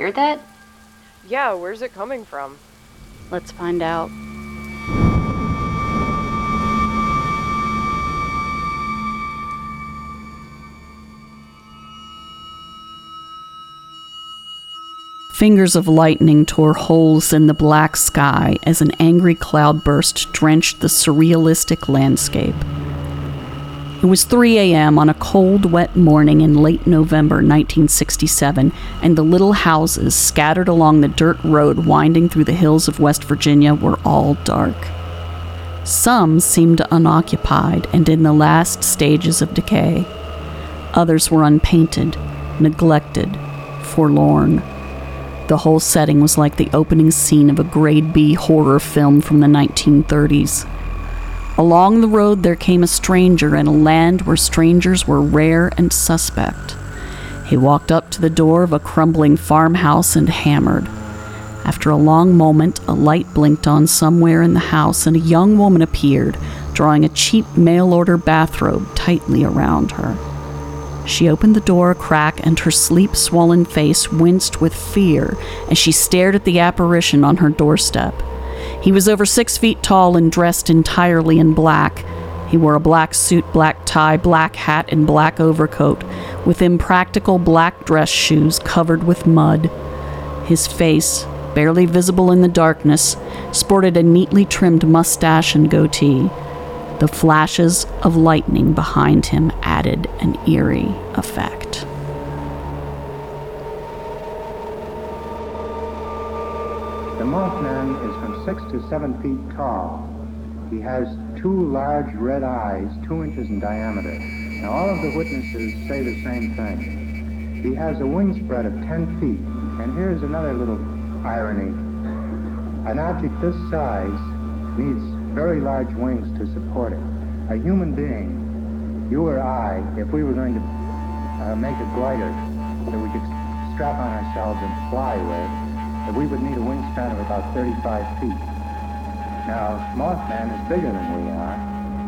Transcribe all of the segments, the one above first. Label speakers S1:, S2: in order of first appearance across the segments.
S1: You hear that?
S2: Yeah, where's it coming from?
S1: Let's find out.
S3: Fingers of lightning tore holes in the black sky as an angry cloudburst drenched the surrealistic landscape. It was 3 a.m. on a cold, wet morning in late November 1967, and the little houses scattered along the dirt road winding through the hills of West Virginia were all dark. Some seemed unoccupied and in the last stages of decay. Others were unpainted, neglected, forlorn. The whole setting was like the opening scene of a grade B horror film from the 1930s. Along the road there came a stranger in a land where strangers were rare and suspect. He walked up to the door of a crumbling farmhouse and hammered. After a long moment, a light blinked on somewhere in the house, and a young woman appeared, drawing a cheap mail order bathrobe tightly around her. She opened the door a crack, and her sleep swollen face winced with fear as she stared at the apparition on her doorstep. He was over six feet tall and dressed entirely in black. He wore a black suit, black tie, black hat, and black overcoat, with impractical black dress shoes covered with mud. His face, barely visible in the darkness, sported a neatly trimmed mustache and goatee. The flashes of lightning behind him added an eerie effect.
S4: The six to seven feet tall. He has two large red eyes, two inches in diameter. Now, all of the witnesses say the same thing. He has a wingspread of 10 feet. And here's another little irony. An object this size needs very large wings to support it. A human being, you or I, if we were going to uh, make a glider that we could strap on ourselves and fly with, that we would need a wingspan of about 35 feet. Now, Mothman is bigger than we are,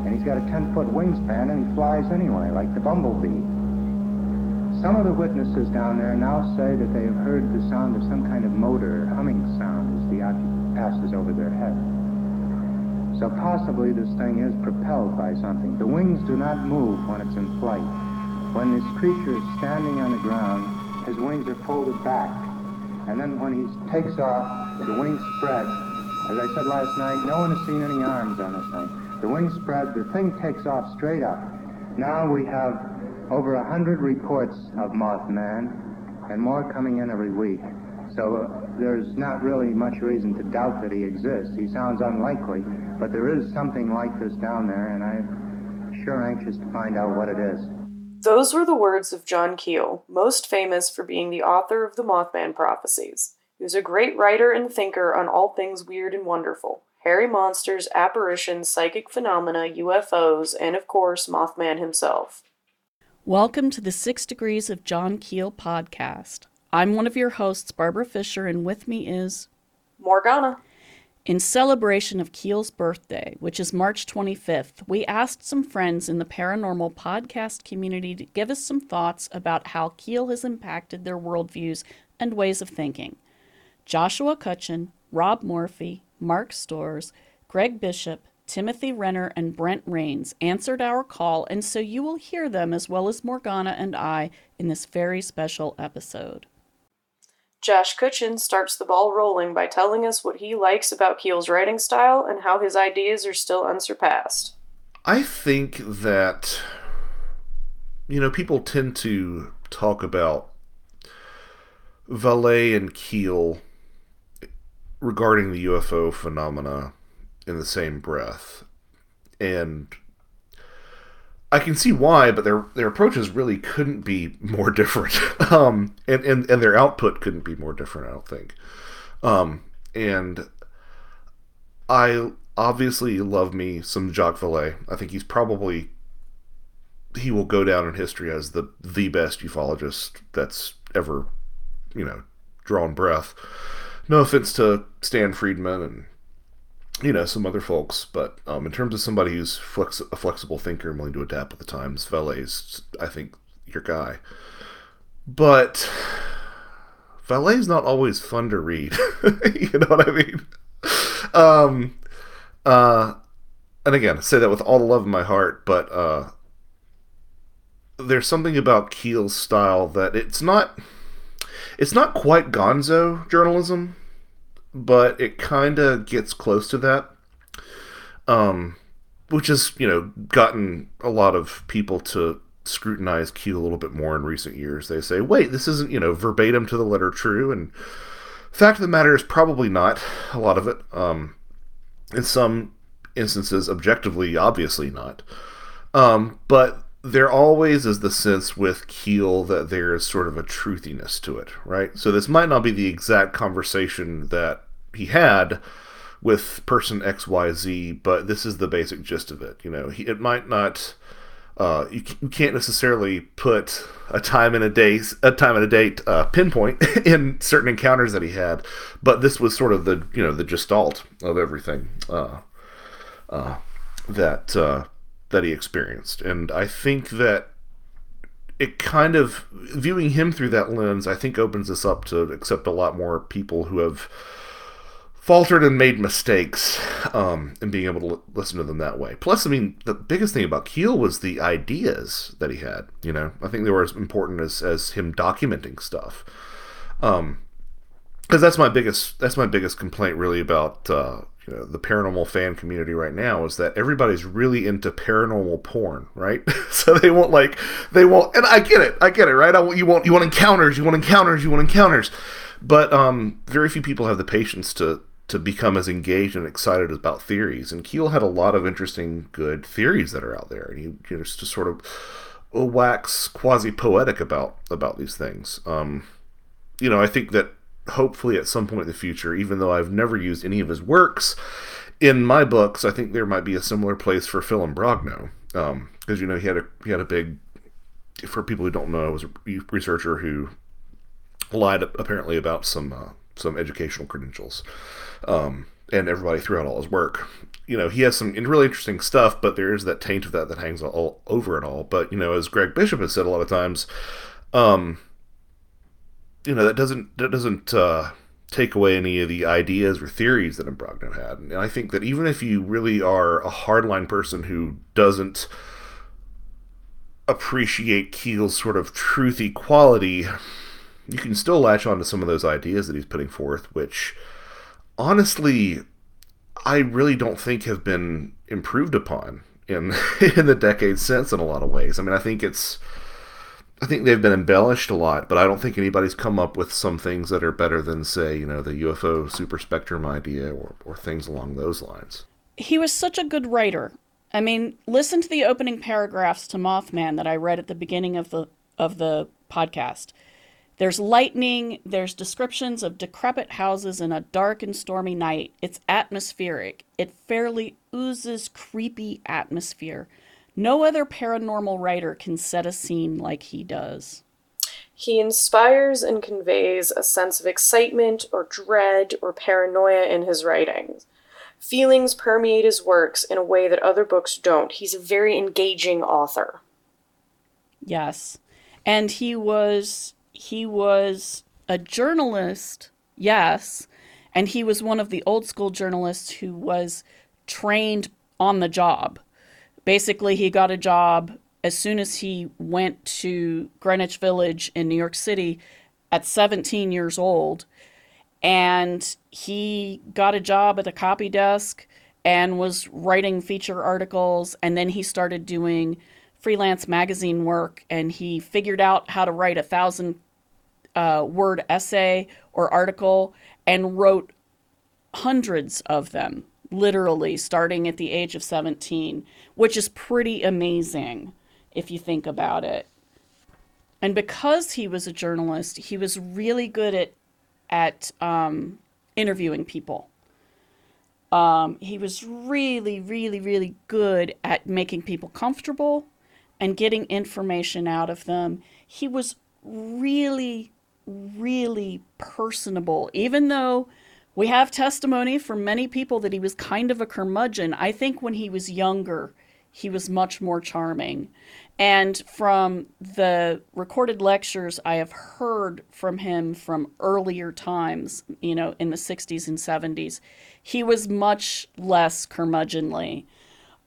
S4: and he's got a 10-foot wingspan, and he flies anyway, like the bumblebee. Some of the witnesses down there now say that they have heard the sound of some kind of motor, humming sound, as the object passes over their head. So possibly this thing is propelled by something. The wings do not move when it's in flight. When this creature is standing on the ground, his wings are folded back. And then when he takes off, the wings spread. As I said last night, no one has seen any arms on this thing. The wings spread, the thing takes off straight up. Now we have over a hundred reports of Mothman, and more coming in every week. So uh, there's not really much reason to doubt that he exists. He sounds unlikely, but there is something like this down there, and I'm sure anxious to find out what it is.
S2: Those were the words of John Keel, most famous for being the author of the Mothman prophecies. He was a great writer and thinker on all things weird and wonderful hairy monsters, apparitions, psychic phenomena, UFOs, and of course, Mothman himself.
S3: Welcome to the Six Degrees of John Keel podcast. I'm one of your hosts, Barbara Fisher, and with me is
S2: Morgana.
S3: In celebration of Keel's birthday, which is March 25th, we asked some friends in the paranormal podcast community to give us some thoughts about how Keel has impacted their worldviews and ways of thinking. Joshua Cutchin, Rob Morphy, Mark Stores, Greg Bishop, Timothy Renner, and Brent Raynes answered our call, and so you will hear them as well as Morgana and I in this very special episode.
S2: Josh Cutchin starts the ball rolling by telling us what he likes about Keel's writing style and how his ideas are still unsurpassed.
S5: I think that, you know, people tend to talk about Vallée and Keel regarding the UFO phenomena in the same breath. And I can see why, but their their approaches really couldn't be more different. um, and, and, and their output couldn't be more different, I don't think. Um, and I obviously love me some Jacques Vallée. I think he's probably he will go down in history as the the best ufologist that's ever, you know, drawn breath. No offense to Stan Friedman and you know some other folks, but um, in terms of somebody who's flex- a flexible thinker and willing to adapt with the times, Vallée's I think your guy. But Vallée's not always fun to read. you know what I mean? Um, uh, and again, I say that with all the love in my heart, but uh, there's something about Keel's style that it's not it's not quite gonzo journalism, but it kind of gets close to that. Um, which has, you know, gotten a lot of people to scrutinize Keel a little bit more in recent years. They say, wait, this isn't, you know, verbatim to the letter true. And fact of the matter is probably not a lot of it. Um, in some instances, objectively, obviously not. Um, but there always is the sense with Keel that there is sort of a truthiness to it, right? So this might not be the exact conversation that he had with person XYZ, but this is the basic gist of it. You know, he, it might not. Uh, you, you, can't necessarily put a time and a day, a time and a date uh, pinpoint in certain encounters that he had, but this was sort of the you know the gestalt of everything uh, uh that uh, that he experienced. And I think that it kind of viewing him through that lens, I think opens us up to accept a lot more people who have faltered and made mistakes um, and being able to l- listen to them that way. Plus, I mean, the biggest thing about Keel was the ideas that he had. You know, I think they were as important as, as him documenting stuff. Um, because that's my biggest that's my biggest complaint really about uh, you know, the paranormal fan community right now is that everybody's really into paranormal porn, right? so they want like they want, and I get it, I get it, right? I, you want you want encounters, you want encounters, you want encounters, but um, very few people have the patience to to become as engaged and excited about theories. And Keel had a lot of interesting, good theories that are out there, and he, he just, just sort of wax quasi poetic about about these things. Um, you know, I think that hopefully at some point in the future, even though I've never used any of his works in my books, I think there might be a similar place for Phil Imbrogno. Because um, you know he had a he had a big for people who don't know I was a researcher who lied apparently about some uh, some educational credentials, um, and everybody threw out all his work. You know he has some really interesting stuff, but there is that taint of that that hangs all over it all. But you know, as Greg Bishop has said a lot of times, um, you know that doesn't that doesn't uh, take away any of the ideas or theories that Imbrogno had. And I think that even if you really are a hardline person who doesn't appreciate Keel's sort of truthy quality, you can still latch on to some of those ideas that he's putting forth, which honestly I really don't think have been improved upon in in the decades since in a lot of ways. I mean, I think it's I think they've been embellished a lot, but I don't think anybody's come up with some things that are better than, say, you know, the UFO super spectrum idea or, or things along those lines.
S3: He was such a good writer. I mean, listen to the opening paragraphs to Mothman that I read at the beginning of the of the podcast. There's lightning, there's descriptions of decrepit houses in a dark and stormy night. It's atmospheric. It fairly oozes creepy atmosphere. No other paranormal writer can set a scene like he does.
S2: He inspires and conveys a sense of excitement or dread or paranoia in his writings. Feelings permeate his works in a way that other books don't. He's a very engaging author.
S3: Yes. And he was he was a journalist, yes, and he was one of the old school journalists who was trained on the job basically he got a job as soon as he went to Greenwich Village in New York City at 17 years old. And he got a job at a copy desk and was writing feature articles. And then he started doing freelance magazine work and he figured out how to write a thousand uh, word essay or article and wrote hundreds of them literally starting at the age of 17, which is pretty amazing if you think about it. And because he was a journalist, he was really good at at um, interviewing people. Um, he was really, really, really good at making people comfortable and getting information out of them. He was really, really personable, even though we have testimony from many people that he was kind of a curmudgeon. I think when he was younger, he was much more charming. And from the recorded lectures I have heard from him from earlier times, you know, in the 60s and 70s, he was much less curmudgeonly.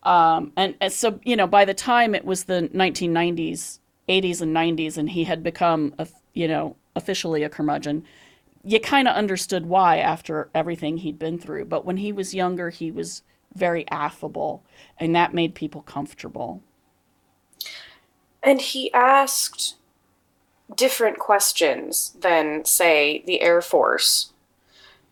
S3: Um, and, and so, you know, by the time it was the 1990s, 80s, and 90s, and he had become, a, you know, officially a curmudgeon, you kind of understood why after everything he'd been through. But when he was younger, he was very affable, and that made people comfortable.
S2: And he asked different questions than, say, the Air Force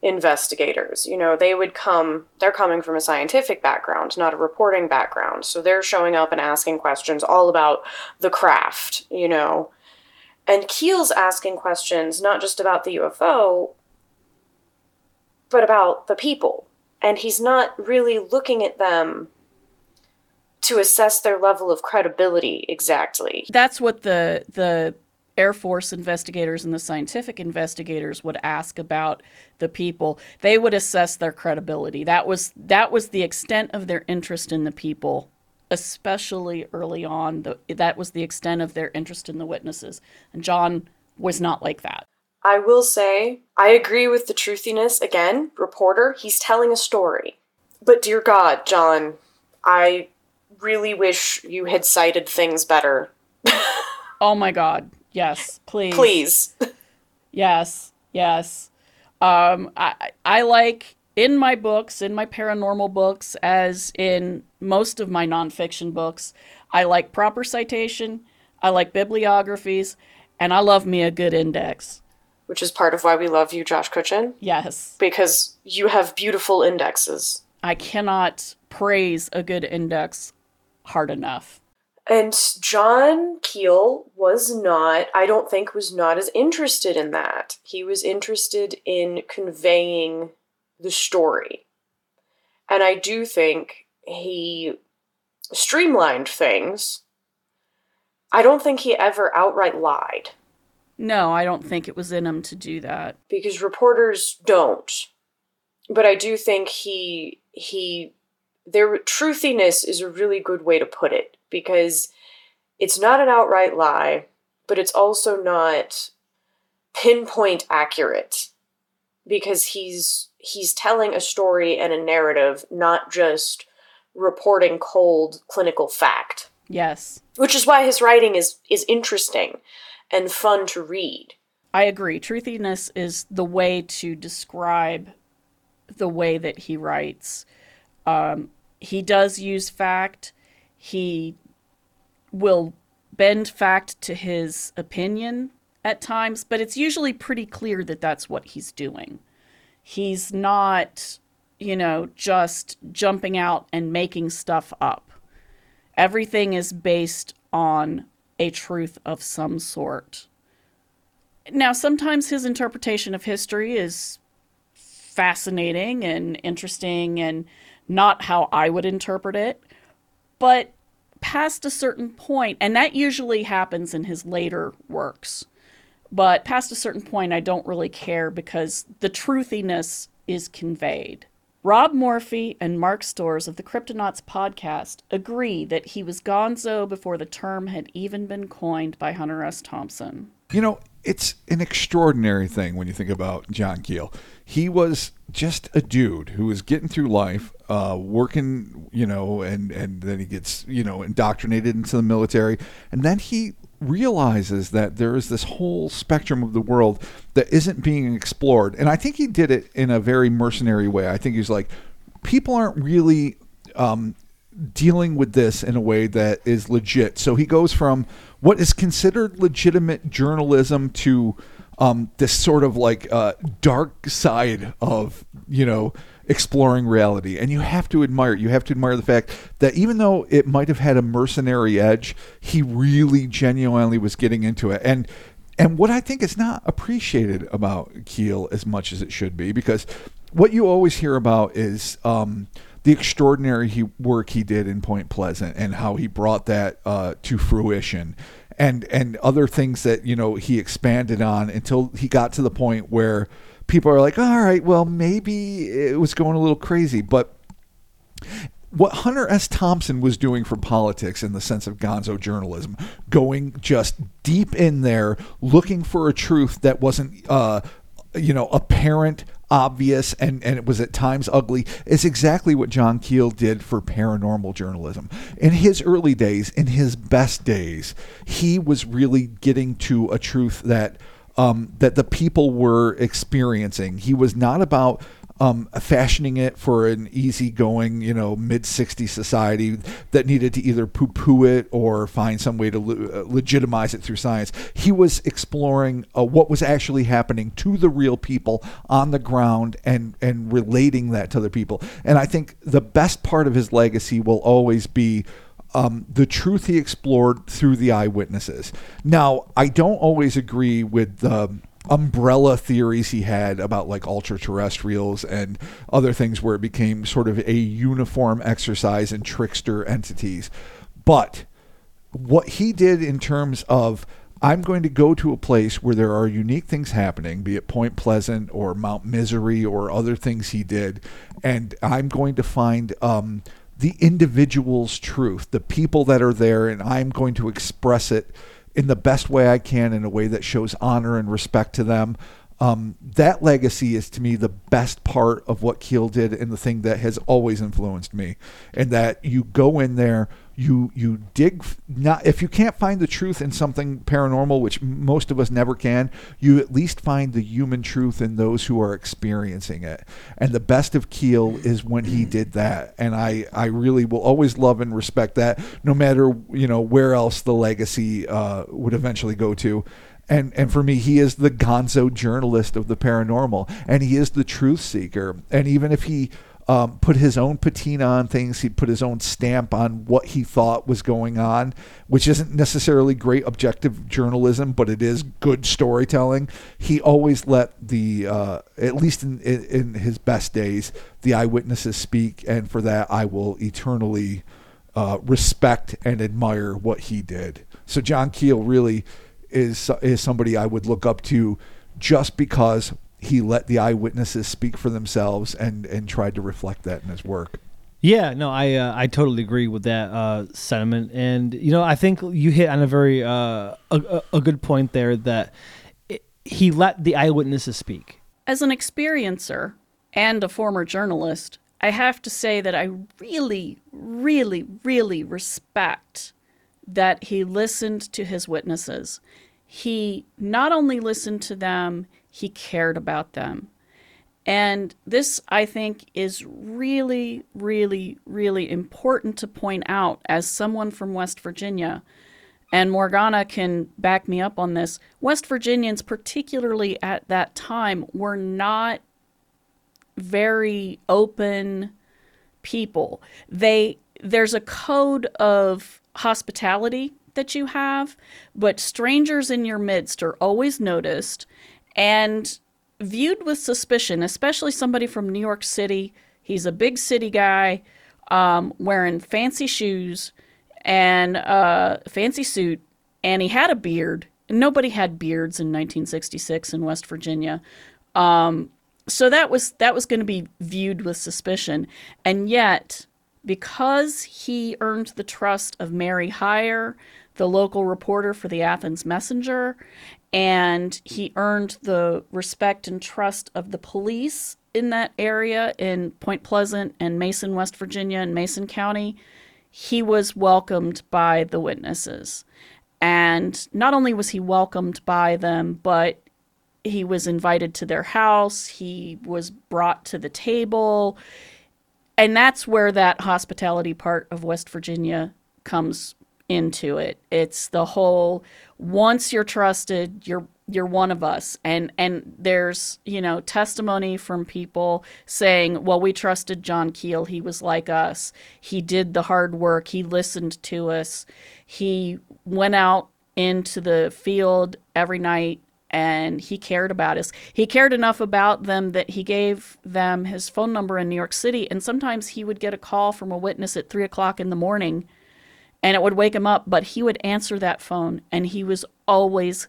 S2: investigators. You know, they would come, they're coming from a scientific background, not a reporting background. So they're showing up and asking questions all about the craft, you know. And Keel's asking questions not just about the UFO, but about the people. And he's not really looking at them to assess their level of credibility exactly.
S3: That's what the the Air Force investigators and the scientific investigators would ask about the people. They would assess their credibility. That was that was the extent of their interest in the people, especially early on. The, that was the extent of their interest in the witnesses. And John was not like that.
S2: I will say, I agree with the truthiness. Again, reporter, he's telling a story. But dear God, John, I really wish you had cited things better.
S3: oh my God. Yes, please.
S2: Please.
S3: yes, yes. Um, I, I like in my books, in my paranormal books, as in most of my nonfiction books, I like proper citation, I like bibliographies, and I love me a good index.
S2: Which is part of why we love you, Josh Cutchin.
S3: Yes.
S2: Because you have beautiful indexes.
S3: I cannot praise a good index hard enough.
S2: And John Keel was not, I don't think, was not as interested in that. He was interested in conveying the story. And I do think he streamlined things. I don't think he ever outright lied.
S3: No, I don't think it was in him to do that.
S2: Because reporters don't. But I do think he he their truthiness is a really good way to put it because it's not an outright lie, but it's also not pinpoint accurate because he's he's telling a story and a narrative, not just reporting cold clinical fact.
S3: Yes.
S2: Which is why his writing is is interesting and fun to read.
S3: I agree. Truthiness is the way to describe the way that he writes. Um, he does use fact. He will bend fact to his opinion at times, but it's usually pretty clear that that's what he's doing. He's not, you know, just jumping out and making stuff up. Everything is based on a truth of some sort. Now, sometimes his interpretation of history is fascinating and interesting and not how I would interpret it. But past a certain point, and that usually happens in his later works, but past a certain point, I don't really care because the truthiness is conveyed. Rob Morphy and Mark Storrs of the Cryptonauts podcast agree that he was gonzo before the term had even been coined by Hunter S. Thompson.
S6: You know, it's an extraordinary thing when you think about John Keel. He was just a dude who was getting through life, uh, working, you know, and and then he gets, you know, indoctrinated into the military, and then he realizes that there is this whole spectrum of the world that isn't being explored, and I think he did it in a very mercenary way. I think he's like, people aren't really um, dealing with this in a way that is legit. So he goes from what is considered legitimate journalism to um, this sort of like uh, dark side of you know exploring reality. And you have to admire you have to admire the fact that even though it might have had a mercenary edge he really genuinely was getting into it. And and what i think is not appreciated about keel as much as it should be because what you always hear about is um, the extraordinary he, work he did in Point Pleasant and how he brought that uh, to fruition, and and other things that you know he expanded on until he got to the point where people are like, all right, well maybe it was going a little crazy, but what Hunter S. Thompson was doing for politics in the sense of gonzo journalism, going just deep in there, looking for a truth that wasn't, uh, you know, apparent, obvious, and, and it was at times ugly, is exactly what John Keel did for paranormal journalism. In his early days, in his best days, he was really getting to a truth that. Um, that the people were experiencing. He was not about um, fashioning it for an easygoing, you know, mid 60s society that needed to either poo poo it or find some way to le- uh, legitimize it through science. He was exploring uh, what was actually happening to the real people on the ground and, and relating that to the people. And I think the best part of his legacy will always be. Um, the truth he explored through the eyewitnesses. Now, I don't always agree with the umbrella theories he had about like ultra terrestrials and other things where it became sort of a uniform exercise in trickster entities. But what he did in terms of I'm going to go to a place where there are unique things happening, be it Point Pleasant or Mount Misery or other things he did, and I'm going to find um, the individual's truth, the people that are there, and I'm going to express it in the best way I can in a way that shows honor and respect to them. Um, that legacy is to me the best part of what Keel did and the thing that has always influenced me. And that you go in there, you you dig not if you can't find the truth in something paranormal which most of us never can you at least find the human truth in those who are experiencing it. And the best of keel is when he did that. And i i really will always love and respect that no matter you know where else the legacy uh, would eventually go to. And and for me he is the gonzo journalist of the paranormal. And he is the truth seeker. And even if he um, put his own patina on things. He put his own stamp on what he thought was going on, which isn't necessarily great objective journalism, but it is good storytelling. He always let the, uh, at least in, in, in, his best days, the eyewitnesses speak, and for that I will eternally uh, respect and admire what he did. So John Keel really is is somebody I would look up to just because he let the eyewitnesses speak for themselves and and tried to reflect that in his work.
S7: Yeah, no, I uh, I totally agree with that uh, sentiment, and you know I think you hit on a very uh, a, a good point there that it, he let the eyewitnesses speak.
S3: As an experiencer and a former journalist, I have to say that I really, really, really respect that he listened to his witnesses. He not only listened to them, he cared about them. And this, I think, is really, really, really important to point out as someone from West Virginia. And Morgana can back me up on this. West Virginians, particularly at that time, were not very open people. They there's a code of hospitality that you have, but strangers in your midst are always noticed and viewed with suspicion, especially somebody from New York City. He's a big city guy, um, wearing fancy shoes and a fancy suit, and he had a beard. Nobody had beards in 1966 in West Virginia. Um, so that was that was going to be viewed with suspicion, and yet because he earned the trust of Mary Hyre, the local reporter for the Athens Messenger, and he earned the respect and trust of the police in that area in Point Pleasant and Mason, West Virginia, and Mason County. He was welcomed by the witnesses. And not only was he welcomed by them, but he was invited to their house, he was brought to the table. And that's where that hospitality part of West Virginia comes into it. It's the whole once you're trusted, you're you're one of us. And and there's you know testimony from people saying well we trusted john keel. He was like us. He did the hard work. He listened to us. He went out into the field every night and he cared about us. He cared enough about them that he gave them his phone number in new york city. And sometimes he would get a call from a witness at three o'clock in the morning and it would wake him up, but he would answer that phone and he was always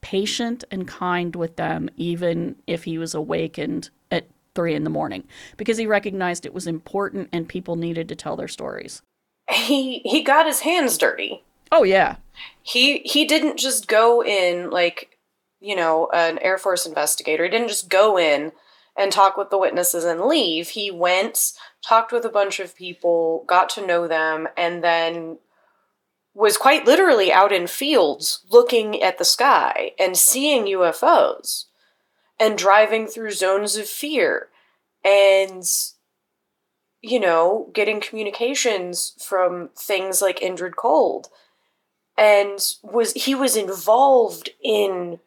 S3: patient and kind with them, even if he was awakened at three in the morning because he recognized it was important and people needed to tell their stories.
S2: He he got his hands dirty.
S3: Oh yeah,
S2: He he didn't just go in like, you know, an Air Force investigator. He didn't just go in and talk with the witnesses and leave. He went, talked with a bunch of people, got to know them, and then was quite literally out in fields looking at the sky and seeing UFOs and driving through zones of fear and you know getting communications from things like Indrid Cold and was he was involved in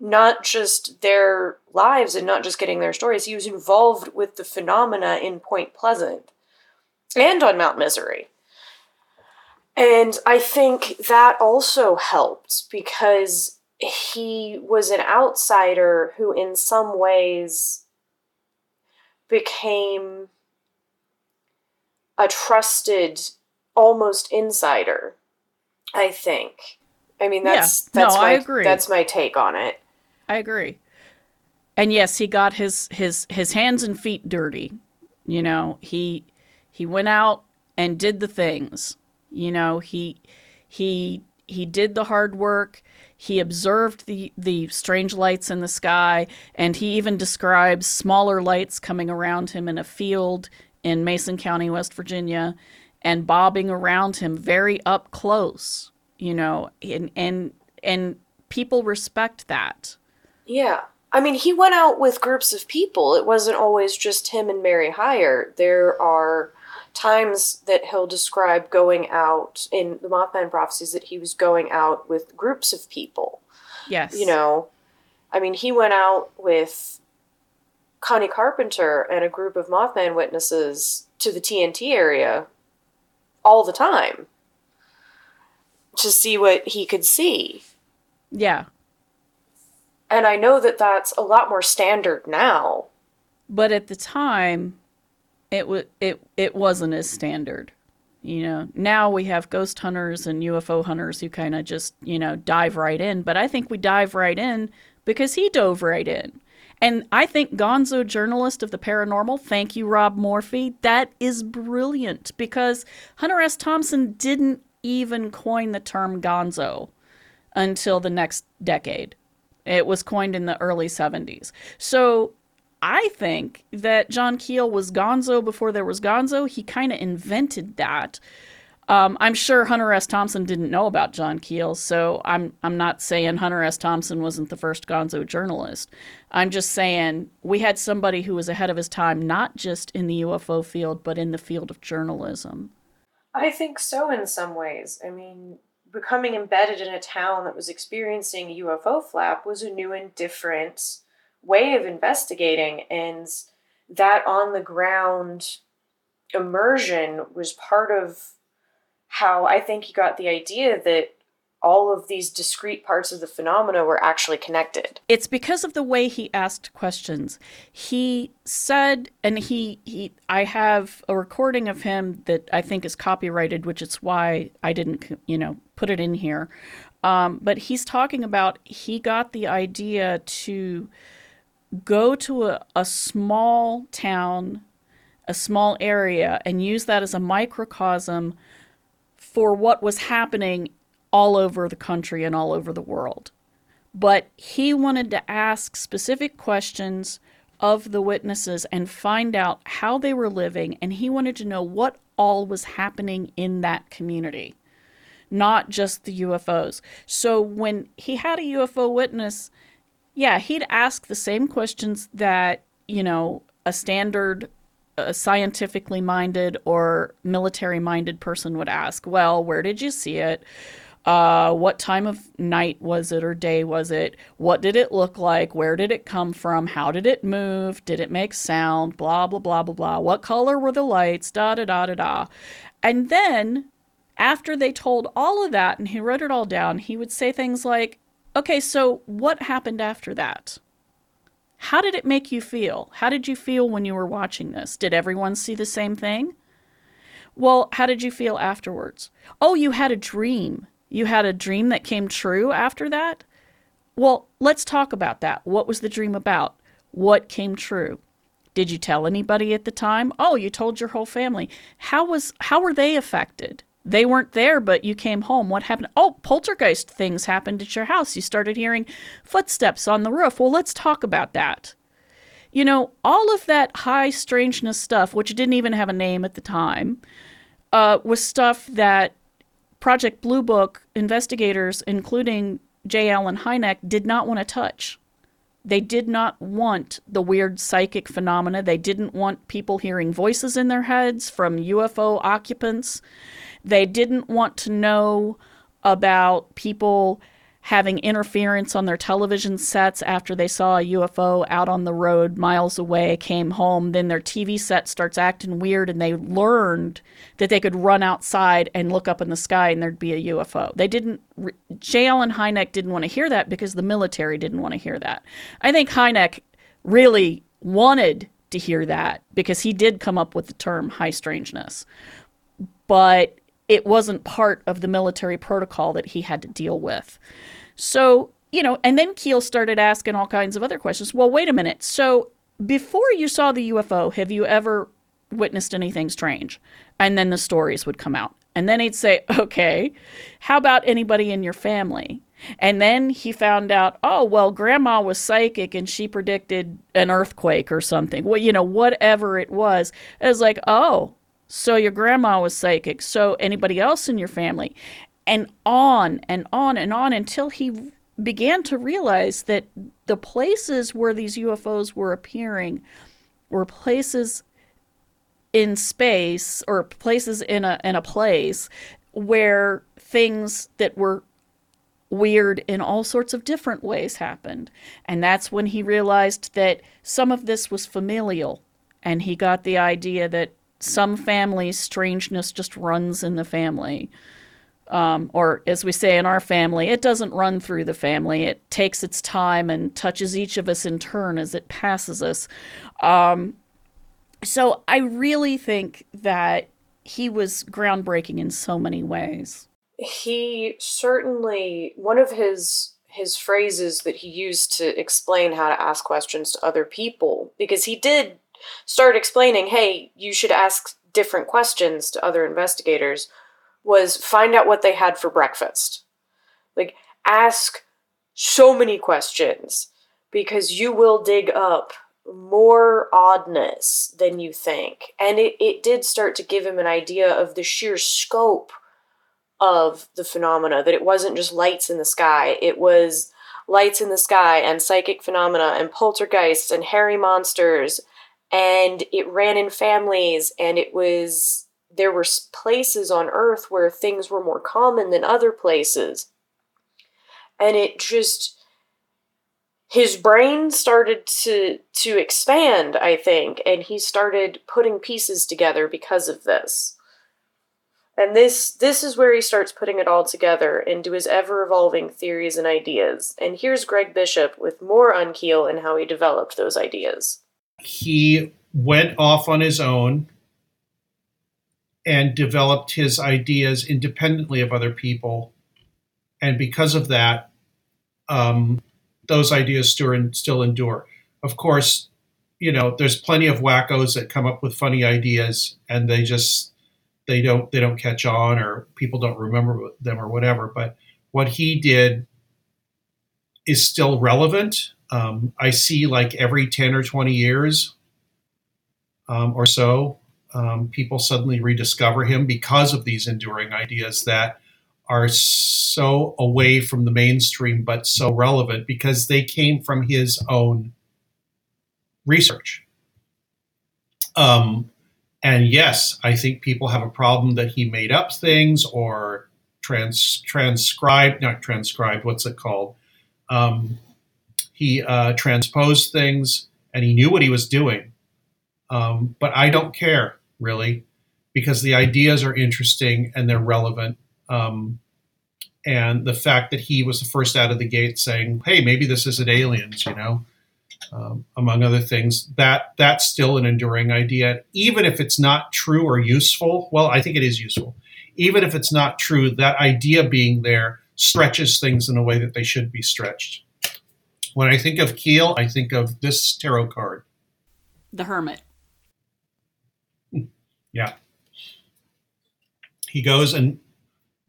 S2: not just their lives and not just getting their stories he was involved with the phenomena in Point Pleasant and on Mount Misery and I think that also helped because he was an outsider who, in some ways, became a trusted, almost insider. I think. I mean, that's
S3: Yeah.
S2: that's
S3: No,
S2: my
S3: I agree.
S2: that's my take on it.
S3: I agree. And yes, he got his his his hands and feet dirty. You know, he he went out and did the things. You know, he he he did the hard work. He observed the the strange lights in the sky, and he even describes smaller lights coming around him in a field in Mason County, West Virginia, and bobbing around him very up close. You know, and and and people respect that.
S2: Yeah. I mean, he went out with groups of people. It wasn't always just him and Mary Hyre. There are times that he'll describe going out in the Mothman prophecies that he was going out with groups of people.
S3: Yes.
S2: You know, I mean, he went out with Connie Carpenter and a group of Mothman witnesses to the TNT area all the time to see what he could see.
S3: Yeah.
S2: And I know that that's a lot more standard now.
S3: But at the time, it was it it wasn't as standard. You know, now we have ghost hunters and UFO hunters who kind of just, you know, dive right in. But I think we dive right in because he dove right in. And I think Gonzo Journalist of the Paranormal, thank you, Rob Morphy, that is brilliant because Hunter S. Thompson didn't even coin the term gonzo until the next decade. It was coined in the early 70s. So I think that John Keel was gonzo before there was gonzo. He kind of invented that. Um, I'm sure Hunter S. Thompson didn't know about John Keel, so I'm I'm not saying Hunter S. Thompson wasn't the first gonzo journalist. I'm just saying we had somebody who was ahead of his time, not just in the UFO field, but in the field of journalism.
S2: I think so in some ways. I mean, becoming embedded in a town that was experiencing UFO flap was a new and different way of investigating, and that on the ground immersion was part of how I think he got the idea that all of these discrete parts of the phenomena were actually connected.
S3: It's because of the way he asked questions. He said, and he, he I have a recording of him that I think is copyrighted, which is why I didn't, you know, put it in here. Um, but he's talking about he got the idea to go to a, a small town, a small area, and use that as a microcosm for what was happening all over the country and all over the world. But he wanted to ask specific questions of the witnesses and find out how they were living, and he wanted to know what all was happening in that community, not just the UFOs. So when he had a UFO witness, yeah, he'd ask the same questions that, you know, a standard a scientifically minded or military minded person would ask. Well, where did you see it? Uh, what time of night was it or day was it? What did it look like? Where did it come from? How did it move? Did it make sound? Blah, blah, blah, blah, blah. What color were the lights? Da, da, da, da, da. And then after they told all of that and he wrote it all down, he would say things like, okay, so what happened after that? How did it make you feel? How did you feel when you were watching this? Did everyone see the same thing? Well, how did you feel afterwards? Oh, you had a dream. You had a dream that came true after that? Well, let's talk about that. What was the dream about? What came true? Did you tell anybody at the time? Oh, you told your whole family. How was how were they affected? They weren't there, but you came home. What happened? Oh, poltergeist things happened at your house. You started hearing footsteps on the roof. Well, let's talk about that. You know, all of that high strangeness stuff, which didn't even have a name at the time, uh, was stuff that Project Blue Book investigators, including J. Allen Hynek, did not want to touch. They did not want the weird psychic phenomena. They didn't want people hearing voices in their heads from UFO occupants. They didn't want to know about people having interference on their television sets after they saw a UFO out on the road miles away, came home, then their TV set starts acting weird, and they learned that they could run outside and look up in the sky and there'd be a UFO. They didn't, J. Allen Hynek didn't want to hear that because the military didn't want to hear that. I think Hynek really wanted to hear that because he did come up with the term high strangeness. But it wasn't part of the military protocol that he had to deal with. So, you know, and then Keel started asking all kinds of other questions. Well, wait a minute. So, before you saw the UFO, have you ever witnessed anything strange? And then the stories would come out. And then he'd say, okay, how about anybody in your family? And then he found out, oh, well, grandma was psychic and she predicted an earthquake or something. Well, you know, whatever it was. It was like, oh, so your grandma was psychic. So anybody else in your family? And on and on and on until he began to realize that the places where these UFOs were appearing were places in space or places in a in a place where things that were weird in all sorts of different ways happened. And that's when he realized that some of this was familial and he got the idea that some families, strangeness just runs in the family. Um, or as we say in our family, it doesn't run through the family. It takes its time and touches each of us in turn as it passes us. Um, so I really think that he was groundbreaking in so many ways.
S2: He certainly one of his his phrases that he used to explain how to ask questions to other people because he did start explaining, hey, you should ask different questions to other investigators, was find out what they had for breakfast. Like, ask so many questions because you will dig up more oddness than you think. And it, it did start to give him an idea of the sheer scope of the phenomena, that it wasn't just lights in the sky, it was lights in the sky and psychic phenomena and poltergeists and hairy monsters and it ran in families and it was there were places on earth where things were more common than other places. And it just his brain started to to expand i think and he started putting pieces together because of this. And this this is where he starts putting it all together into his ever evolving theories and ideas. And here's greg bishop with more on keel and how he developed those ideas.
S8: He went off on his own and developed his ideas independently of other people. And because of that, um, those ideas still, endure. Of course, you know, there's plenty of wackos that come up with funny ideas and they just they don't they don't catch on or people don't remember them or whatever. But what he did is still relevant. Um, I see like every 10 or 20 years um, or so, um, people suddenly rediscover him because of these enduring ideas that are so away from the mainstream but so relevant because they came from his own research. Um, and yes, I think people have a problem that he made up things or trans transcribed, not transcribed, what's it called? Um, he uh, transposed things and he knew what he was doing. Um, but I don't care really because the ideas are interesting and they're relevant. Um, and the fact that he was the first out of the gate saying, "Hey, maybe this isn't aliens," you know, um, among other things, that that's still an enduring idea, even if it's not true or useful. Well, I think it is useful, even if it's not true. That idea being there stretches things in a way that they should be stretched. When I think of Keel, I think of this tarot card.
S3: The hermit.
S8: Yeah. He goes and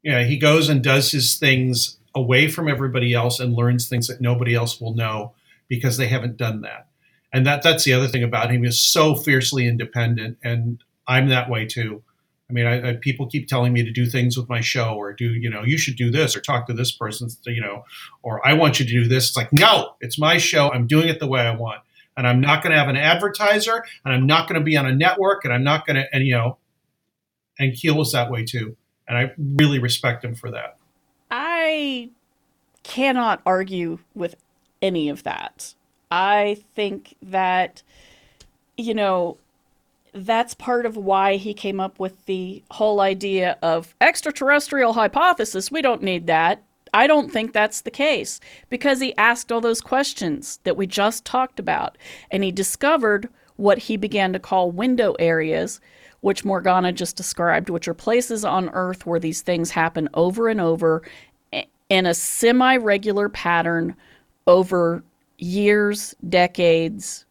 S8: yeah, he goes and does his things away from everybody else and learns things that nobody else will know because they haven't done that. And that that's the other thing about him is so fiercely independent and I'm that way too. I mean, I, I, people keep telling me to do things with my show, or do you know, you should do this, or talk to this person, you know, or I want you to do this. It's like, no, it's my show. I'm doing it the way I want, and I'm not going to have an advertiser, and I'm not going to be on a network, and I'm not going to, and you know, and Keel was that way too, and I really respect him for that.
S3: I cannot argue with any of that. I think that, you know, that's part of why he came up with the whole idea of extraterrestrial hypothesis. We don't need that. I don't think that's the case because he asked all those questions that we just talked about and he discovered what he began to call window areas, which Morgana just described, which are places on Earth where these things happen over and over in a semi regular pattern over years, decades,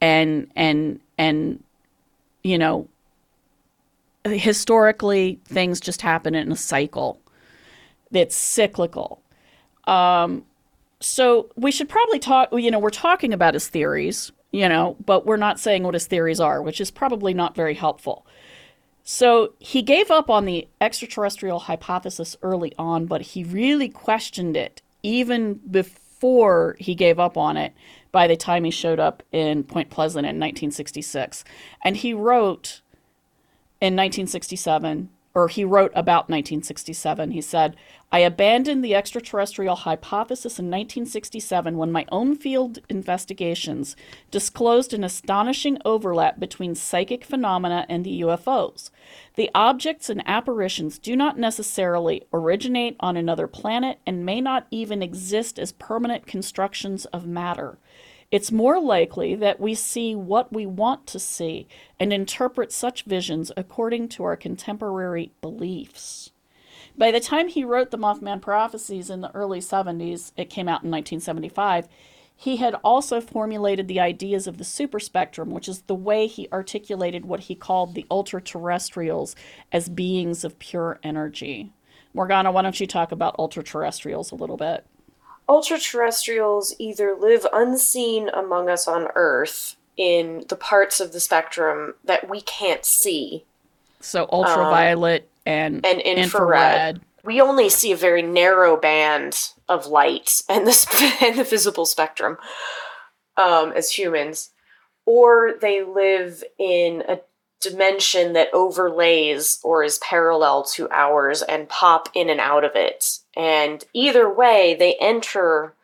S3: and and and you know, historically things just happen in a cycle that's cyclical. Um, so we should probably talk, you know, we're talking about his theories, you know, but we're not saying what his theories are, which is probably not very helpful. So he gave up on the extraterrestrial hypothesis early on, but he really questioned it even before he gave up on it by the time he showed up in Point Pleasant in 1966. And he wrote in 1967, or he wrote about 1967, he said, I abandoned the extraterrestrial hypothesis in 1967 when my own field investigations disclosed an astonishing overlap between psychic phenomena and the UFOs. The objects and apparitions do not necessarily originate on another planet and may not even exist as permanent constructions of matter. It's more likely that we see what we want to see and interpret such visions according to our contemporary beliefs. By the time he wrote the Mothman Prophecies in the early 70s, it came out in 1975, he had also formulated the ideas of the superspectrum, which is the way he articulated what he called the ultra terrestrials as beings of pure energy. Morgana, why don't you talk about ultra terrestrials a little bit?
S2: Ultra terrestrials either live unseen among us on Earth in the parts of the spectrum that we can't see.
S3: So ultraviolet um, and,
S2: and infrared. infrared. We only see a very narrow band of light and the, and the visible spectrum um, as humans. Or they live in a dimension that overlays or is parallel to ours and pop in and out of it. And either way, they enter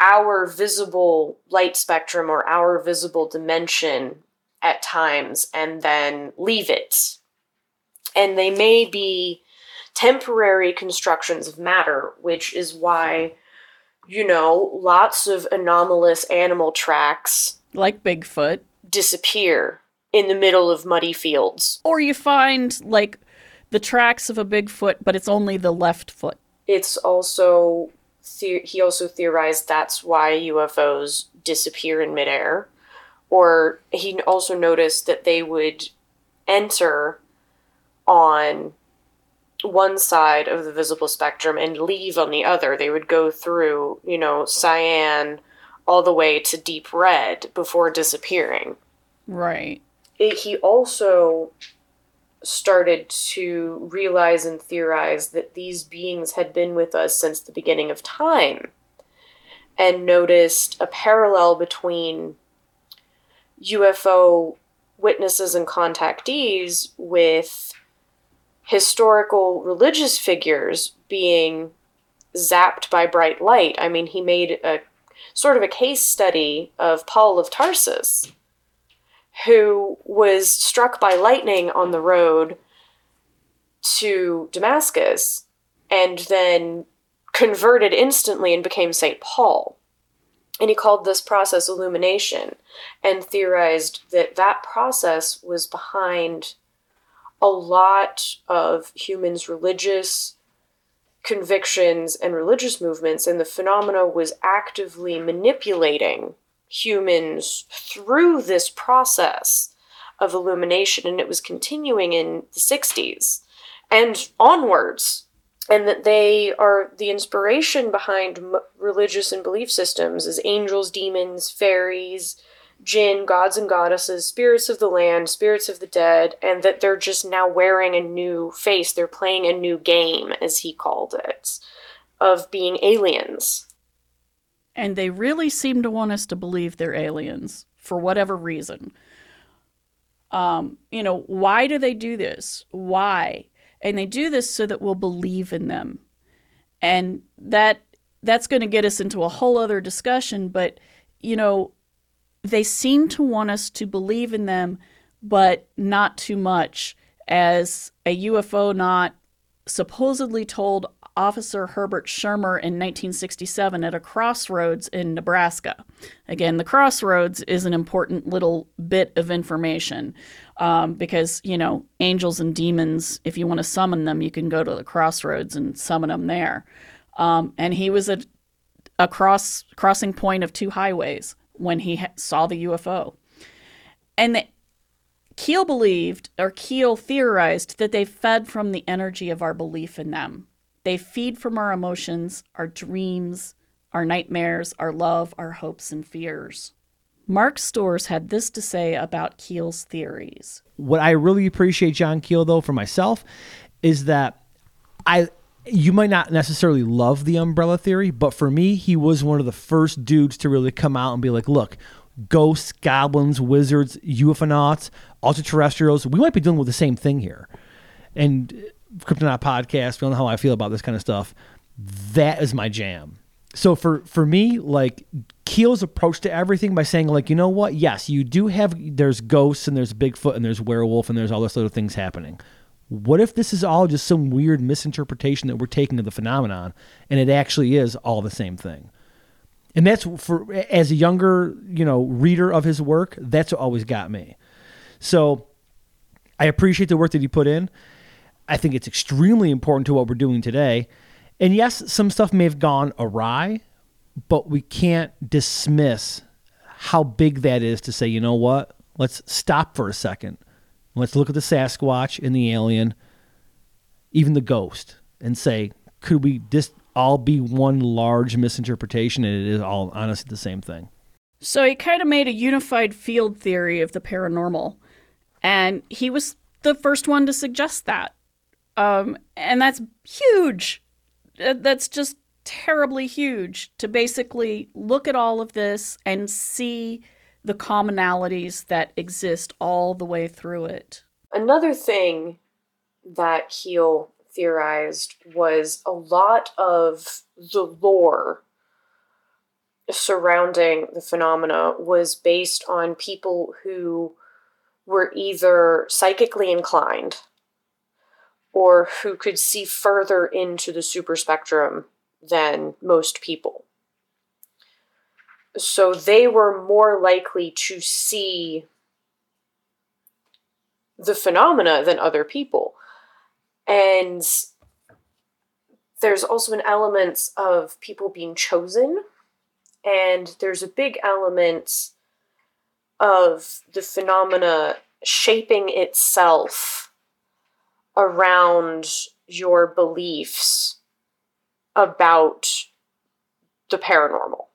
S2: our visible light spectrum or our visible dimension at times and then leave it. And they may be temporary constructions of matter, which is why, you know, lots of anomalous animal tracks.
S3: Like Bigfoot.
S2: Disappear in the middle of muddy fields.
S3: Or you find like the tracks of a Bigfoot, but it's only the left foot.
S2: It's also the- he also theorized that's why UFOs disappear in midair. Or he also noticed that they would enter on one side of the visible spectrum and leave on the other. They would go through, you know, cyan all the way to deep red before disappearing.
S3: Right
S2: it, he also started to realize and theorize that these beings had been with us since the beginning of time and noticed a parallel between UFO witnesses and contactees with historical religious figures being zapped by bright light. I mean, he made a sort of a case study of Paul of Tarsus who was struck by lightning on the road to Damascus and then converted instantly and became St. Paul. And he called this process illumination and theorized that that process was behind a lot of humans' religious convictions and religious movements, and the phenomena was actively manipulating humans through this process of illumination, and it was continuing in the 60s and onwards. And that they are the inspiration behind m- religious and belief systems as angels, demons, fairies, jinn, gods and goddesses, spirits of the land, spirits of the dead, and that they're just now wearing a new face. They're playing a new game, as he called it, of being aliens.
S3: And they really seem to want us to believe they're aliens for whatever reason. Um, you know, why do they do this? Why? And they do this so that we'll believe in them. And that that's going to get us into a whole other discussion, but you know, they seem to want us to believe in them, but not too much. As a UFO not supposedly told Officer Herbert Schirmer in 1967 at a crossroads in Nebraska. Again, the crossroads is an important little bit of information um, because, you know, angels and demons, if you want to summon them, you can go to the crossroads and summon them there. Um, and he was at a cross crossing point of two highways when he ha- saw the UFO. And the, Keel believed, or Keel theorized, that they fed from the energy of our belief in them. They feed from our emotions, our dreams, our nightmares, our love, our hopes, and fears. Mark Storrs had this to say about Keel's theories.
S7: What I really appreciate John Keel though for myself is that I you might not necessarily love the umbrella theory, but for me, he was one of the first dudes to really come out and be like, look, ghosts, goblins, wizards, UFOnauts, ultra-terrestrials, we might be dealing with the same thing here. And Kryptonaut podcast, you know how I feel about this kind of stuff. That is my jam. So for for me, like Keel's approach to everything by saying, like, you know what? Yes, you do have there's ghosts and there's Bigfoot and there's werewolf and there's all this other things happening. What if this is all just some weird misinterpretation that we're taking of the phenomenon and it actually is all the same thing? And that's for as a younger, you know, reader of his work, that's what always got me. So I appreciate the work that he put in. I think it's extremely important to what we're doing today. And yes, some stuff may have gone awry, but we can't dismiss how big that is to say, you know what? Let's stop for a second. Let's look at the Sasquatch and the alien, even the ghost, and say, could we just all be one large misinterpretation and it is all honestly the same thing?
S3: So he kind of made a unified field theory of the paranormal. And he was the first one to suggest that. Um, and that's huge. That's just terribly huge to basically look at all of this and see the commonalities that exist all the way through it.
S2: Another thing that Keel theorized was a lot of the lore surrounding the phenomena was based on people who were either psychically inclined or who could see further into the super spectrum than most people. So they were more likely to see the phenomena than other people. And there's also an element of people being chosen, and there's a big element of the phenomena shaping itself around your beliefs about the paranormal.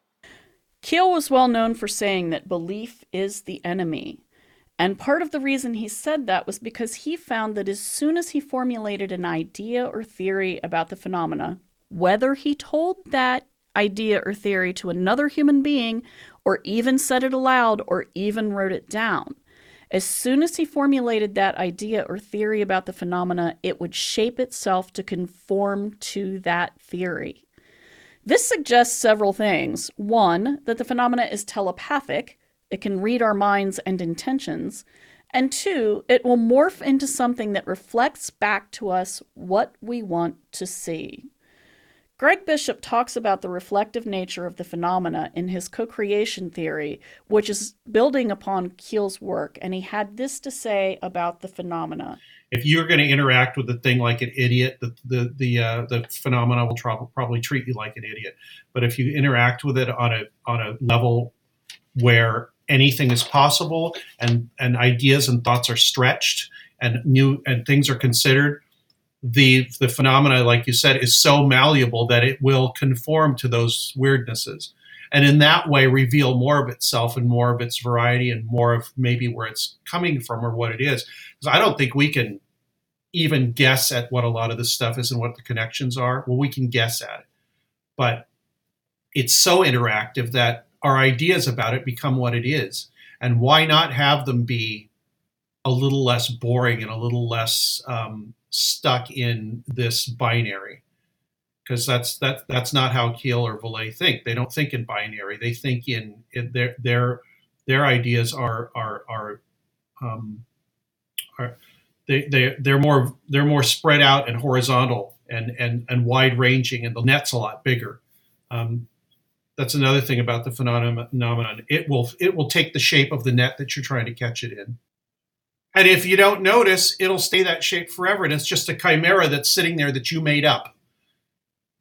S3: Keel was well known for saying that belief is the enemy. And part of the reason he said that was because he found that as soon as he formulated an idea or theory about the phenomena, whether he told that idea or theory to another human being, or even said it aloud, or even wrote it down, as soon as he formulated that idea or theory about the phenomena, it would shape itself to conform to that theory. This suggests several things. One, that the phenomena is telepathic, it can read our minds and intentions. And two, it will morph into something that reflects back to us what we want to see. Greg Bishop talks about the reflective nature of the phenomena in his co creation theory, which is building upon Keel's work, and he had this to say about the phenomena.
S8: If you're going to interact with the thing like an idiot, the the the, uh, the phenomena will tro- probably treat you like an idiot. But if you interact with it on a on a level where anything is possible and, and ideas and thoughts are stretched and new and things are considered, the the phenomena, like you said, is so malleable that it will conform to those weirdnesses. And in that way, reveal more of itself and more of its variety and more of maybe where it's coming from or what it is. Because I don't think we can even guess at what a lot of this stuff is and what the connections are. Well, we can guess at it, but it's so interactive that our ideas about it become what it is. And why not have them be a little less boring and a little less um, stuck in this binary? Because that's that that's not how Keel or Vallée think. They don't think in binary. They think in, in their their their ideas are are are um, are they, they they're more they're more spread out and horizontal and and and wide ranging, and the net's a lot bigger. Um, that's another thing about the phenomenon. It will it will take the shape of the net that you're trying to catch it in. And if you don't notice, it'll stay that shape forever. And it's just a chimera that's sitting there that you made up.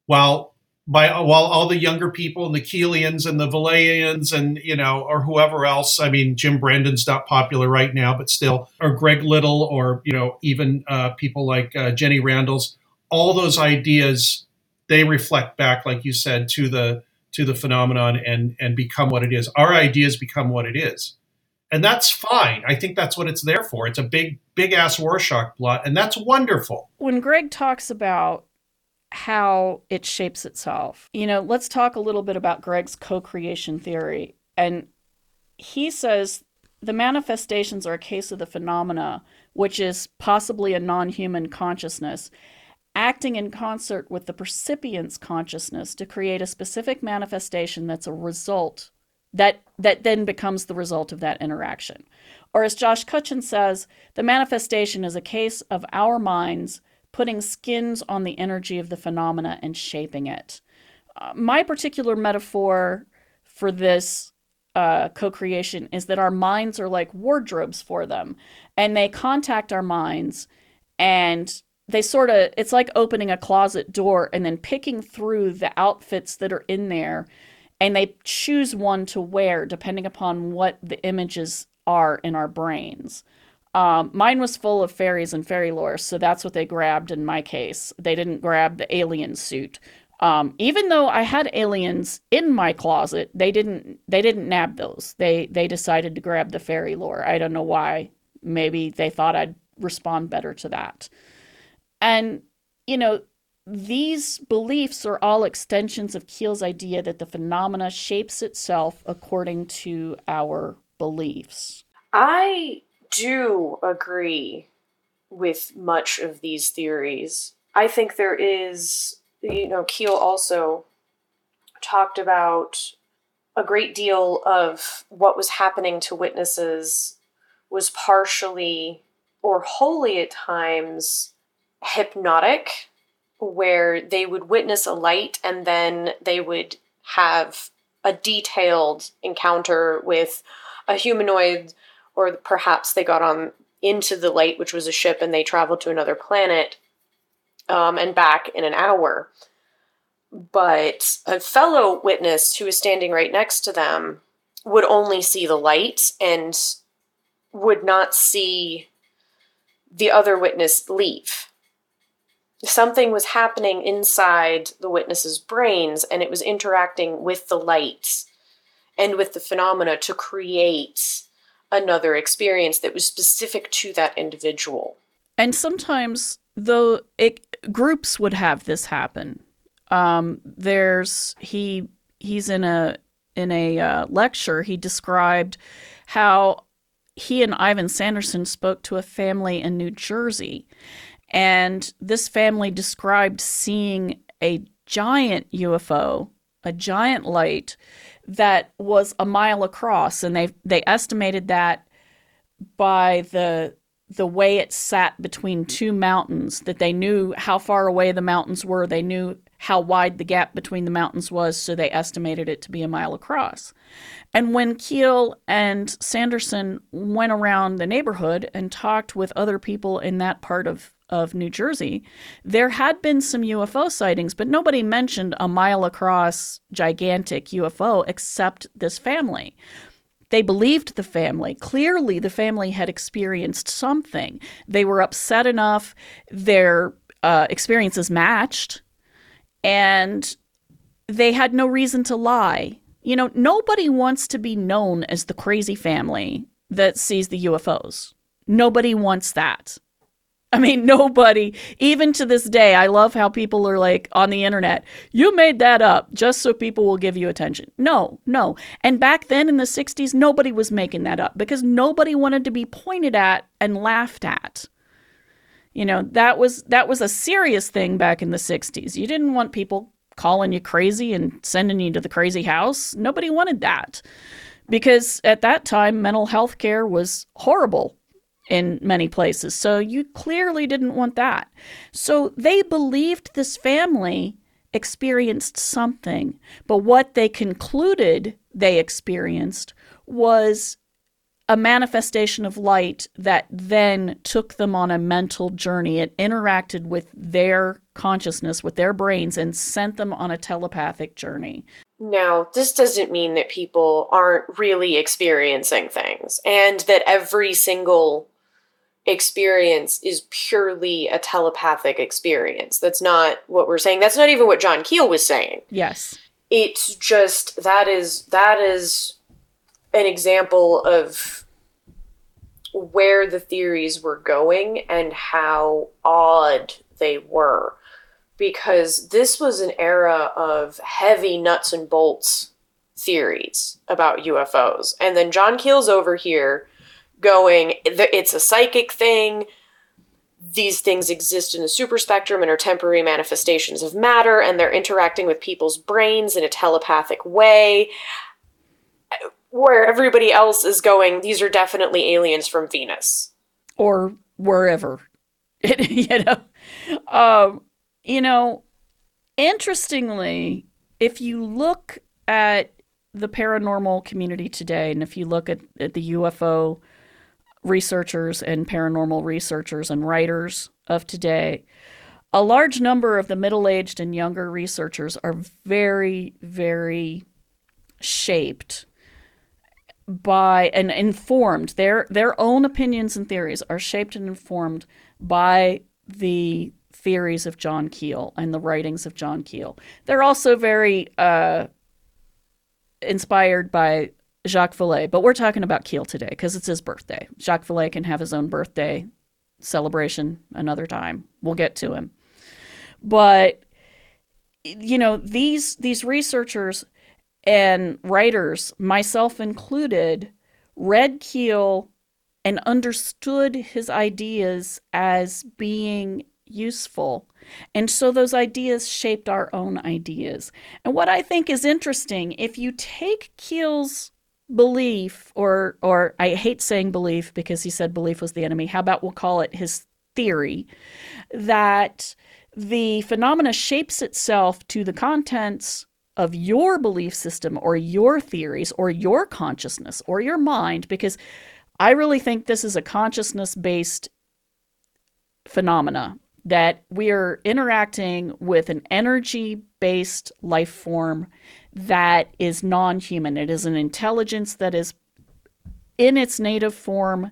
S8: While by while all the younger people and the Keelians and the Valléans and you know or whoever else, I mean Jim Brandon's not popular right now, but still, or Greg Little or you know even uh, people like uh, Jenny Randles, all those ideas they reflect back, like you said, to the to the phenomenon and and become what it is. Our ideas become what it is. And that's fine. I think that's what it's there for. It's a big, big ass Rorschach blot, and that's wonderful.
S3: When Greg talks about how it shapes itself. You know, let's talk a little bit about Greg's co creation theory. And he says the manifestations are a case of the phenomena, which is possibly a non human consciousness, acting in concert with the percipient's consciousness to create a specific manifestation that's a result that that then becomes the result of that interaction. Or as Josh Cutchin says, the manifestation is a case of our minds putting skins on the energy of the phenomena and shaping it. Uh, my particular metaphor for this uh, co creation is that our minds are like wardrobes for them, and they contact our minds and they sort of, it's like opening a closet door and then picking through the outfits that are in there, and they choose one to wear depending upon what the images are in our brains. Um, mine was full of fairies and fairy lore, so that's what they grabbed in my case. They didn't grab the alien suit. Um, even though I had aliens in my closet, they didn't they didn't nab those. They they decided to grab the fairy lore. I don't know why. Maybe they thought I'd respond better to that. And you know, these beliefs are all extensions of Keel's idea that the phenomena shapes itself according to our beliefs.
S2: I do agree with much of these theories. I think there is, you know, Keel also talked about a great deal of what was happening to witnesses was partially or wholly at times hypnotic, where they would witness a light and then they would have a detailed encounter with a humanoid or perhaps they got on into the light, which was a ship, and they traveled to another planet um, and back in an hour. But a fellow witness who was standing right next to them would only see the light and would not see the other witness leave. Something was happening inside the witness's brains, and it was interacting with the lights and with the phenomena to create another experience that was specific to that individual.
S3: And sometimes, though, it, groups would have this happen. Um, there's he he's in a in a uh, lecture. He described how he and Ivan Sanderson spoke to a family in New Jersey, and this family described seeing a giant UFO, a giant light that was a mile across, and they they estimated that by the the way it sat between two mountains that they knew how far away the mountains were. They knew how wide the gap between the mountains was so they estimated it to be a mile across. And when keel and sanderson went around the neighborhood and talked with other people in that part of of New Jersey, there had been some UFO sightings, but nobody mentioned a mile across gigantic UFO except this family. They believed the family. Clearly, the family had experienced something. They were upset enough, their uh, experiences matched, and they had no reason to lie. You know, nobody wants to be known as the crazy family that sees the UFOs. Nobody wants that. I mean, nobody, even to this day, I love how people are like on the internet, you made that up just so people will give you attention. No, no. And back then in the 60s, nobody was making that up because nobody wanted to be pointed at and laughed at. You know, that was that was a serious thing back in the 60s. You didn't want people calling you crazy and sending you to the crazy house. Nobody wanted that. Because at that time mental health care was horrible in many places. So you clearly didn't want that. So they believed this family experienced something, but what they concluded they experienced was a manifestation of light that then took them on a mental journey. It interacted with their consciousness, with their brains, and sent them on a telepathic journey.
S2: Now, this doesn't mean that people aren't really experiencing things and that every single experience is purely a telepathic experience. That's not what we're saying. That's not even what John Keel was saying.
S3: Yes.
S2: It's just that is that is an example of where the theories were going and how odd they were because this was an era of heavy nuts and bolts theories about UFOs. And then John Keel's over here going, it's a psychic thing. These things exist in the super spectrum and are temporary manifestations of matter, and they're interacting with people's brains in a telepathic way. Where everybody else is going, these are definitely aliens from Venus.
S3: Or wherever. you know? Um, you know, interestingly, if you look at the paranormal community today, and if you look at, at the UFO researchers and paranormal researchers and writers of today, a large number of the middle aged and younger researchers are very, very shaped by and informed their their own opinions and theories are shaped and informed by the theories of John Keel and the writings of John Keel. They're also very uh, inspired by Jacques Vallée, but we're talking about Keel today because it's his birthday. Jacques Vallée can have his own birthday celebration another time. We'll get to him. But you know, these these researchers and writers, myself included, read Keel and understood his ideas as being useful. And so those ideas shaped our own ideas. And what I think is interesting, if you take Keel's belief or or I hate saying belief because he said belief was the enemy. How about we'll call it his theory that the phenomena shapes itself to the contents of your belief system or your theories or your consciousness or your mind because I really think this is a consciousness based phenomena that we are interacting with an energy based life form that is non human. It is an intelligence that is, in its native form,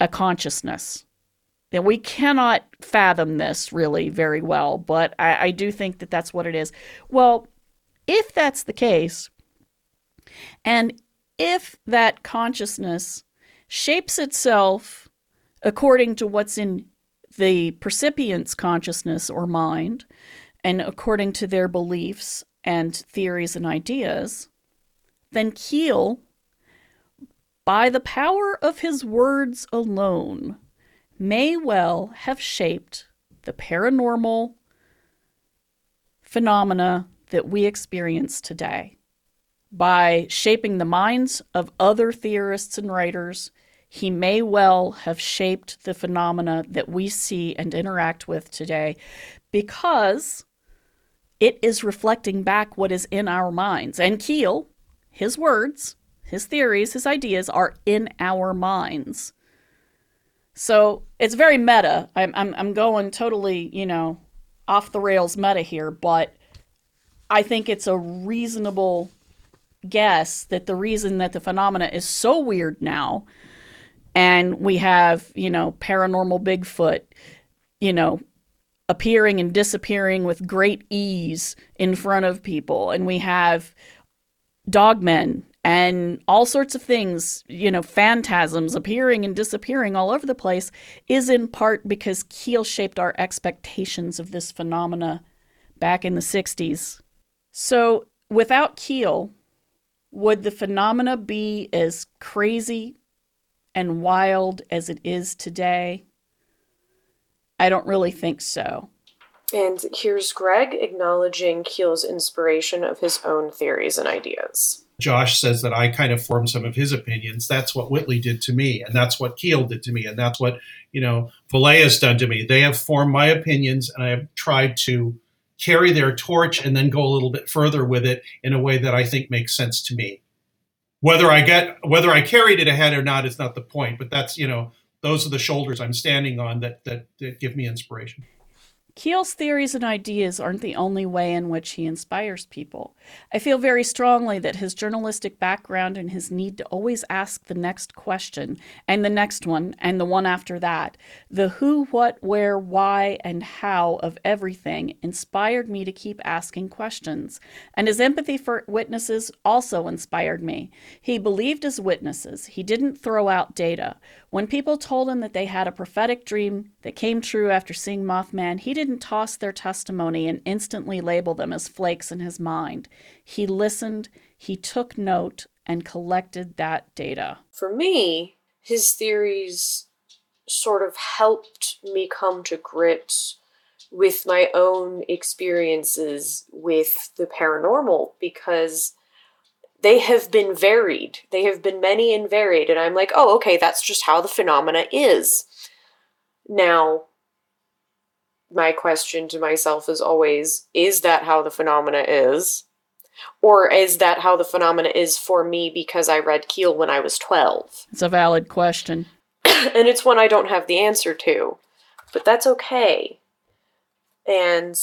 S3: a consciousness. And we cannot fathom this really very well, but I, I do think that that's what it is. Well, if that's the case, and if that consciousness shapes itself according to what's in the percipient's consciousness or mind, and according to their beliefs and theories and ideas, then Keel, by the power of his words alone, may well have shaped the paranormal phenomena that we experience today. By shaping the minds of other theorists and writers, he may well have shaped the phenomena that we see and interact with today because it is reflecting back what is in our minds. And Keel, his words, his theories, his ideas are in our minds. So it's very meta. I'm, I'm, I'm going totally, you know, off the rails meta here, but I think it's a reasonable guess that the reason that the phenomena is so weird now, and we have, you know, paranormal Bigfoot, you know, appearing and disappearing with great ease in front of people, and we have dogmen and all sorts of things, you know, phantasms appearing and disappearing all over the place, is in part because Keel shaped our expectations of this phenomena back in the 60s. So, without Keel, would the phenomena be as crazy and wild as it is today? I don't really think so.
S2: And here's Greg acknowledging Keel's inspiration of his own theories and ideas.
S8: Josh says that I kind of formed some of his opinions. That's what Whitley did to me, and that's what Keel did to me, and that's what you know has done to me. They have formed my opinions, and I have tried to carry their torch and then go a little bit further with it in a way that I think makes sense to me. Whether I get whether I carried it ahead or not is not the point, but that's you know those are the shoulders I'm standing on that that, that give me inspiration.
S3: Keel's theories and ideas aren't the only way in which he inspires people. I feel very strongly that his journalistic background and his need to always ask the next question, and the next one, and the one after that, the who, what, where, why, and how of everything inspired me to keep asking questions. And his empathy for witnesses also inspired me. He believed his witnesses, he didn't throw out data. When people told him that they had a prophetic dream that came true after seeing Mothman, he didn't toss their testimony and instantly label them as flakes in his mind. He listened, he took note, and collected that data.
S2: For me, his theories sort of helped me come to grips with my own experiences with the paranormal because they have been varied. They have been many and varied. And I'm like, oh, okay, that's just how the phenomena is. Now, my question to myself is always is that how the phenomena is? Or is that how the phenomena is for me because I read Keel when I was 12?
S3: It's a valid question.
S2: and it's one I don't have the answer to. But that's okay. And,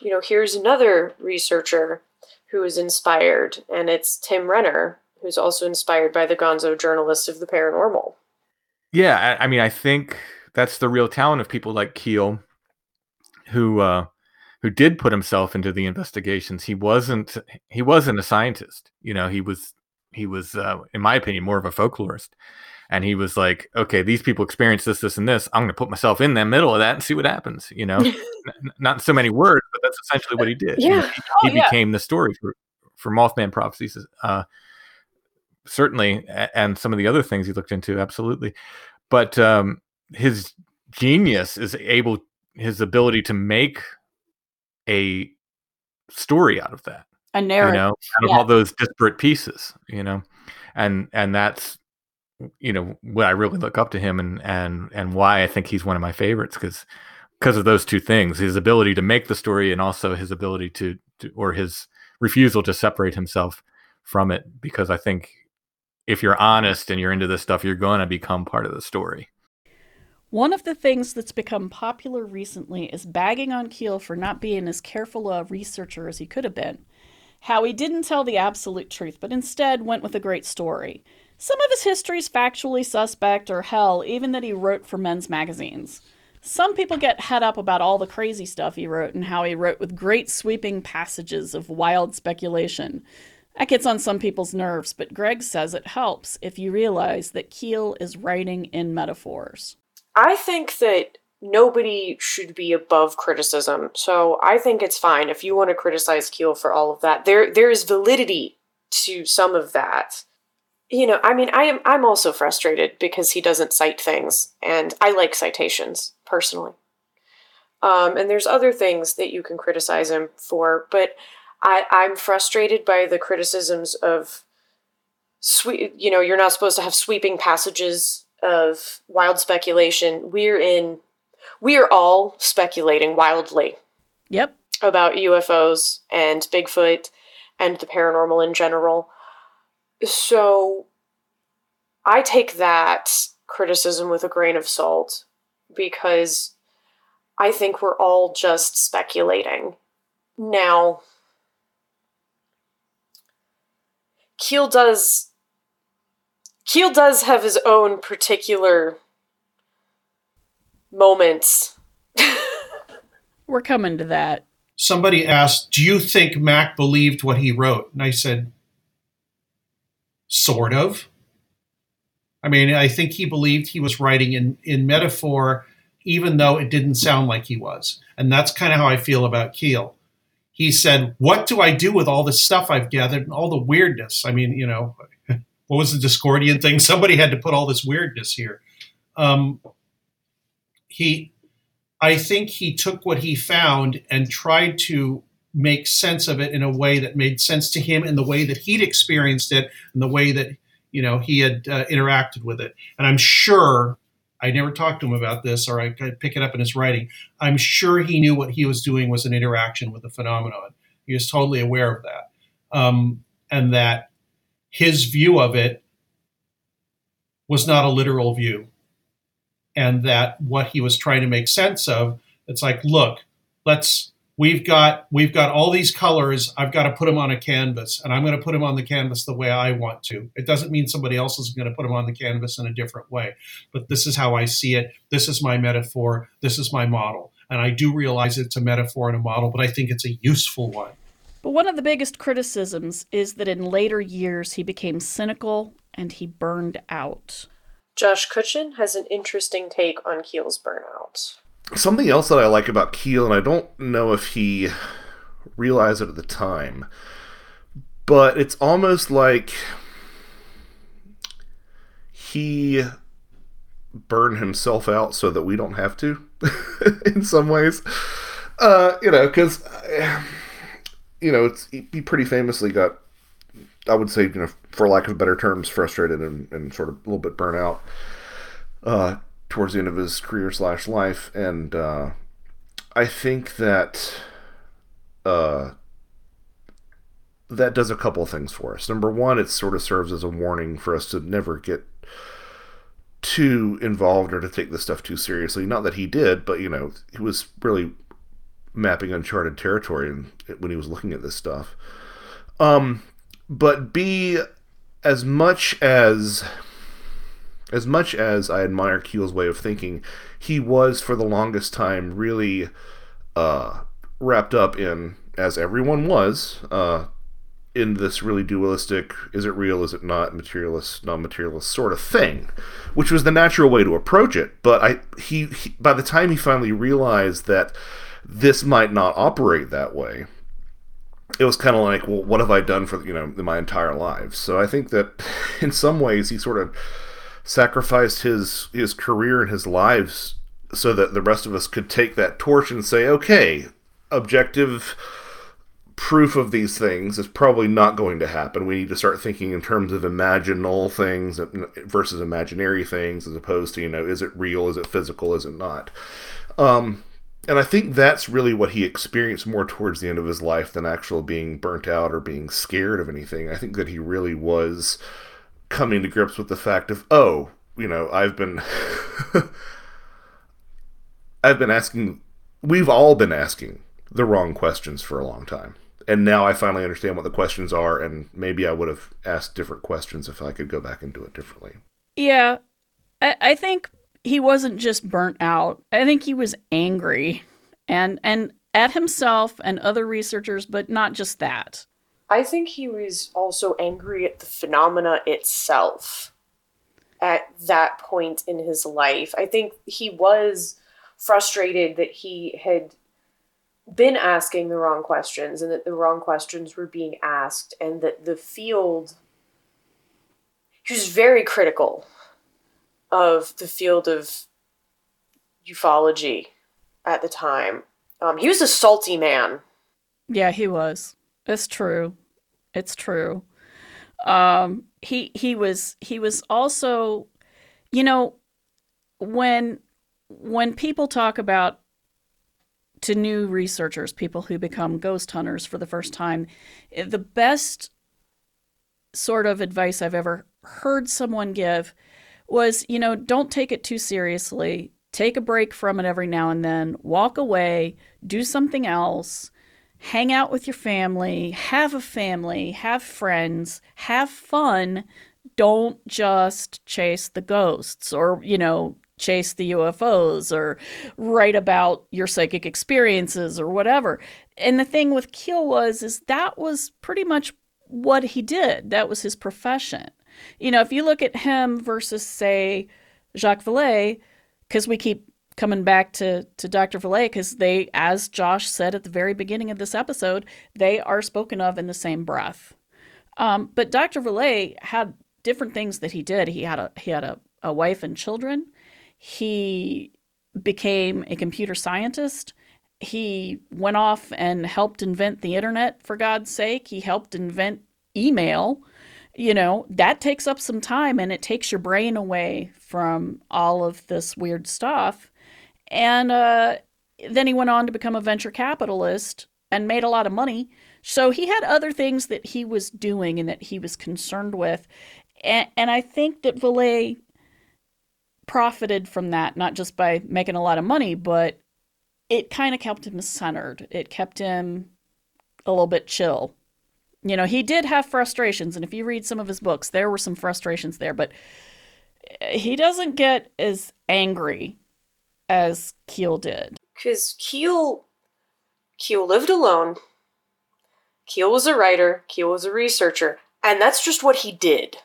S2: you know, here's another researcher who is inspired, and it's Tim Renner, who's also inspired by the gonzo journalist of the paranormal.
S9: Yeah, I, I mean, I think that's the real talent of people like Keel, who uh, who did put himself into the investigations. He wasn't he wasn't a scientist, you know. He was he was, uh, in my opinion, more of a folklorist and he was like, "Okay, these people experience this, this, and this. I'm going to put myself in the middle of that and see what happens." You know, N- not so many words, but that's essentially what he did.
S2: Yeah,
S9: he, he oh, became yeah. the story for for Mothman prophecies. Uh, certainly, and some of the other things he looked into, absolutely. But um, his genius is able, his ability to make a story out of that,
S3: a narrative,
S9: you know, out yeah. of all those disparate pieces, you know, and and that's you know what I really look up to him and and and why I think he's one of my favorites because because of those two things his ability to make the story and also his ability to, to or his refusal to separate himself from it because I think if you're honest and you're into this stuff you're going to become part of the story.
S3: One of the things that's become popular recently is bagging on Keel for not being as careful a researcher as he could have been. How he didn't tell the absolute truth, but instead went with a great story. Some of his history is factually suspect, or hell, even that he wrote for men's magazines. Some people get head up about all the crazy stuff he wrote and how he wrote with great sweeping passages of wild speculation. That gets on some people's nerves, but Greg says it helps if you realize that Keel is writing in metaphors.
S2: I think that nobody should be above criticism. So I think it's fine if you want to criticize Keel for all of that. There there is validity to some of that you know, I mean, I am I'm also frustrated because he doesn't cite things, and I like citations personally. Um, and there's other things that you can criticize him for, but I I'm frustrated by the criticisms of sweet. You know, you're not supposed to have sweeping passages of wild speculation. We're in. We are all speculating wildly.
S3: Yep.
S2: About UFOs and Bigfoot and the paranormal in general so I take that criticism with a grain of salt because I think we're all just speculating. Now, Keel does Keel does have his own particular moments.
S3: We're coming to that.
S8: Somebody asked, "Do you think Mac believed what he wrote?" And I said, "Sort of." I mean, I think he believed he was writing in in metaphor, even though it didn't sound like he was. And that's kind of how I feel about Keel. He said, "What do I do with all this stuff I've gathered and all the weirdness?" I mean, you know, what was the Discordian thing? Somebody had to put all this weirdness here. Um, he, I think he took what he found and tried to make sense of it in a way that made sense to him in the way that he'd experienced it and the way that you know he had uh, interacted with it and i'm sure i never talked to him about this or i could pick it up in his writing i'm sure he knew what he was doing was an interaction with the phenomenon he was totally aware of that um, and that his view of it was not a literal view. And that what he was trying to make sense of it's like look let's we've got we've got all these colors. I've got to put them on a canvas and i'm going to put them on the canvas the way i want to. It doesn't mean somebody else is going to put them on the canvas in a different way but this is how i see it. This is my metaphor. This is my model. And i do realize it's a metaphor and a model but i think it's a useful one
S3: But one of the biggest criticisms is that in later years he became cynical and he burned out.
S2: Josh Cutchin has an interesting take on Keel's burnout.
S5: Something else that I like about Keel, and I don't know if he realized it at the time, but it's almost like he burned himself out so that we don't have to, in some ways. Uh, you know, because you know, it's he pretty famously got, I would say, you know, for lack of better terms, frustrated and, and sort of a little bit burnt out uh, towards the end of his career slash life, and uh, I think that uh, that does a couple things for us. Number one, it sort of serves as a warning for us to never get too involved or to take this stuff too seriously. Not that he did, but you know, he was really mapping uncharted territory when he was looking at this stuff. Um, but B, as much as as much as I admire Keel's way of thinking, he was for the longest time really uh, wrapped up in, as everyone was, uh, in this really dualistic, is it real, is it not, materialist, non-materialist sort of thing, which was the natural way to approach it. But I, he, he by the time he finally realized that this might not operate that way, it was kind of like, well, what have I done for you know my entire life? So I think that in some ways he sort of sacrificed his his career and his lives so that the rest of us could take that torch and say, okay, objective proof of these things is probably not going to happen. We need to start thinking in terms of imaginal things versus imaginary things, as opposed to you know, is it real? Is it physical? Is it not? Um, and I think that's really what he experienced more towards the end of his life than actual being burnt out or being scared of anything. I think that he really was coming to grips with the fact of, oh, you know, I've been I've been asking we've all been asking the wrong questions for a long time. And now I finally understand what the questions are and maybe I would have asked different questions if I could go back and do it differently.
S3: Yeah. I, I think he wasn't just burnt out. I think he was angry and and at himself and other researchers, but not just that.
S2: I think he was also angry at the phenomena itself at that point in his life. I think he was frustrated that he had been asking the wrong questions and that the wrong questions were being asked and that the field he was very critical of the field of ufology at the time. Um, he was a salty man.
S3: Yeah, he was. It's true. It's true. Um, he he was he was also, you know, when when people talk about to new researchers, people who become ghost hunters for the first time, the best sort of advice I've ever heard someone give was, you know, don't take it too seriously. Take a break from it every now and then. Walk away, do something else, hang out with your family, have a family, have friends, have fun. Don't just chase the ghosts or, you know, chase the UFOs or write about your psychic experiences or whatever. And the thing with Keel was is that was pretty much what he did. That was his profession. You know, if you look at him versus say Jacques Vallée, because we keep coming back to to Dr. Vallée because they, as Josh said at the very beginning of this episode, they are spoken of in the same breath. Um, but Dr. Vallée had different things that he did. He had a he had a, a wife and children. He became a computer scientist. He went off and helped invent the internet, for God's sake. He helped invent email. You know, that takes up some time and it takes your brain away from all of this weird stuff. And uh, then he went on to become a venture capitalist and made a lot of money. So he had other things that he was doing and that he was concerned with. And, and I think that Vallée profited from that, not just by making a lot of money, but it kind of kept him centered. It kept him a little bit chill. You know, he did have frustrations, and if you read some of his books, there were some frustrations there, but eh, he doesn't get as angry as Keel did.
S2: Because Keel, Keel lived alone. Keel was a writer. Keel was a researcher, and that's just what he did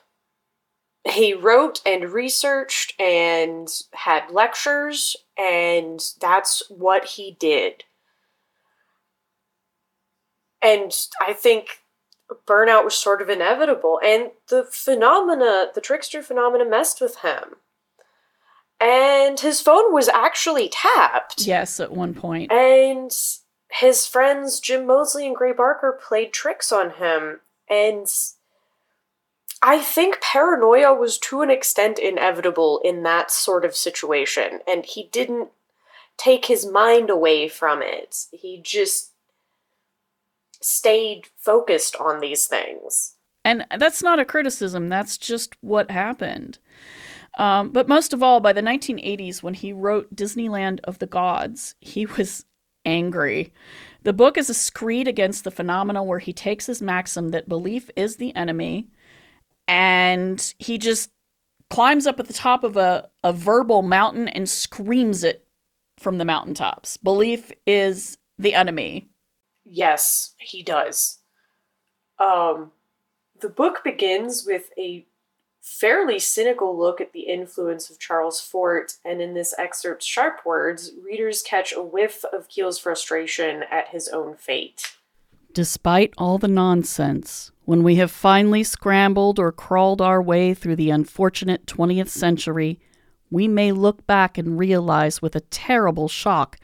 S2: he wrote and researched and had lectures, and that's what he did. And I think burnout was sort of inevitable, and the phenomena, the trickster phenomena, messed with him. And his phone was actually tapped.
S3: Yes, at one point.
S2: And his friends Jim Moseley and Gray Barker played tricks on him, and I think paranoia was to an extent inevitable in that sort of situation, and he didn't take his mind away from it. He just stayed focused on these things.
S3: And that's not a criticism, that's just what happened. Um, but most of all, by the 1980s, when he wrote Disneyland of the Gods, he was angry. The book is a screed against the phenomena where he takes his maxim that belief is the enemy and he just climbs up at the top of a, a verbal mountain and screams it from the mountaintops. Belief is the enemy.
S2: Yes, he does. Um, the book begins with a fairly cynical look at the influence of Charles Fort, and in this excerpt's sharp words, readers catch a whiff of Keel's frustration at his own fate.
S3: Despite all the nonsense, when we have finally scrambled or crawled our way through the unfortunate 20th century, we may look back and realize with a terrible shock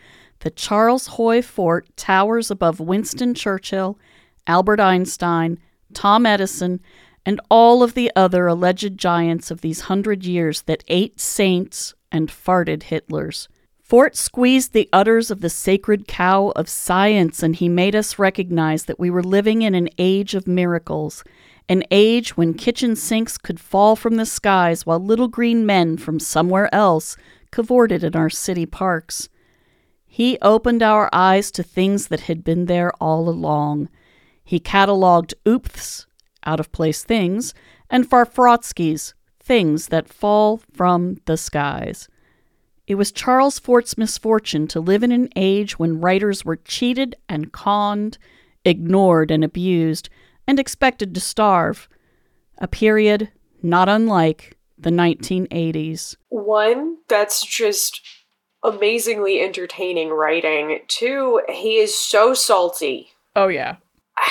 S3: that Charles Hoy Fort towers above Winston Churchill, Albert Einstein, Tom Edison, and all of the other alleged giants of these hundred years that ate saints and farted Hitlers. Fort squeezed the udders of the sacred cow of science, and he made us recognize that we were living in an age of miracles, an age when kitchen sinks could fall from the skies while little green men from somewhere else cavorted in our city parks. He opened our eyes to things that had been there all along. He catalogued oops, out of place things, and fafrotskies, things that fall from the skies. It was Charles Fort's misfortune to live in an age when writers were cheated and conned, ignored and abused, and expected to starve. A period not unlike the 1980s.
S2: One, that's just amazingly entertaining writing. Two, he is so salty.
S3: Oh, yeah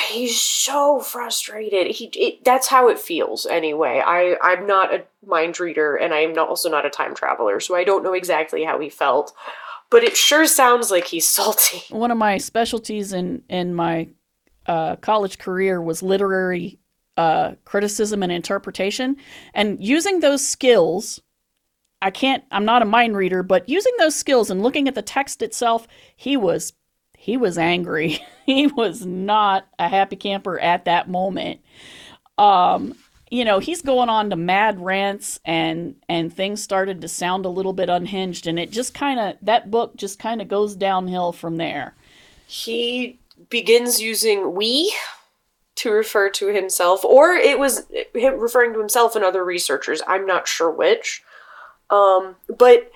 S2: he's so frustrated. He it, that's how it feels anyway. I I'm not a mind reader and I'm not also not a time traveler, so I don't know exactly how he felt, but it sure sounds like he's salty.
S3: One of my specialties in in my uh, college career was literary uh, criticism and interpretation, and using those skills. I can't. I'm not a mind reader, but using those skills and looking at the text itself, he was he was angry. he was not a happy camper at that moment. Um, you know, he's going on to mad rants and and things started to sound a little bit unhinged and it just kind of that book just kind of goes downhill from there.
S2: He begins using we to refer to himself, or it was him referring to himself and other researchers. I'm not sure which. Um, but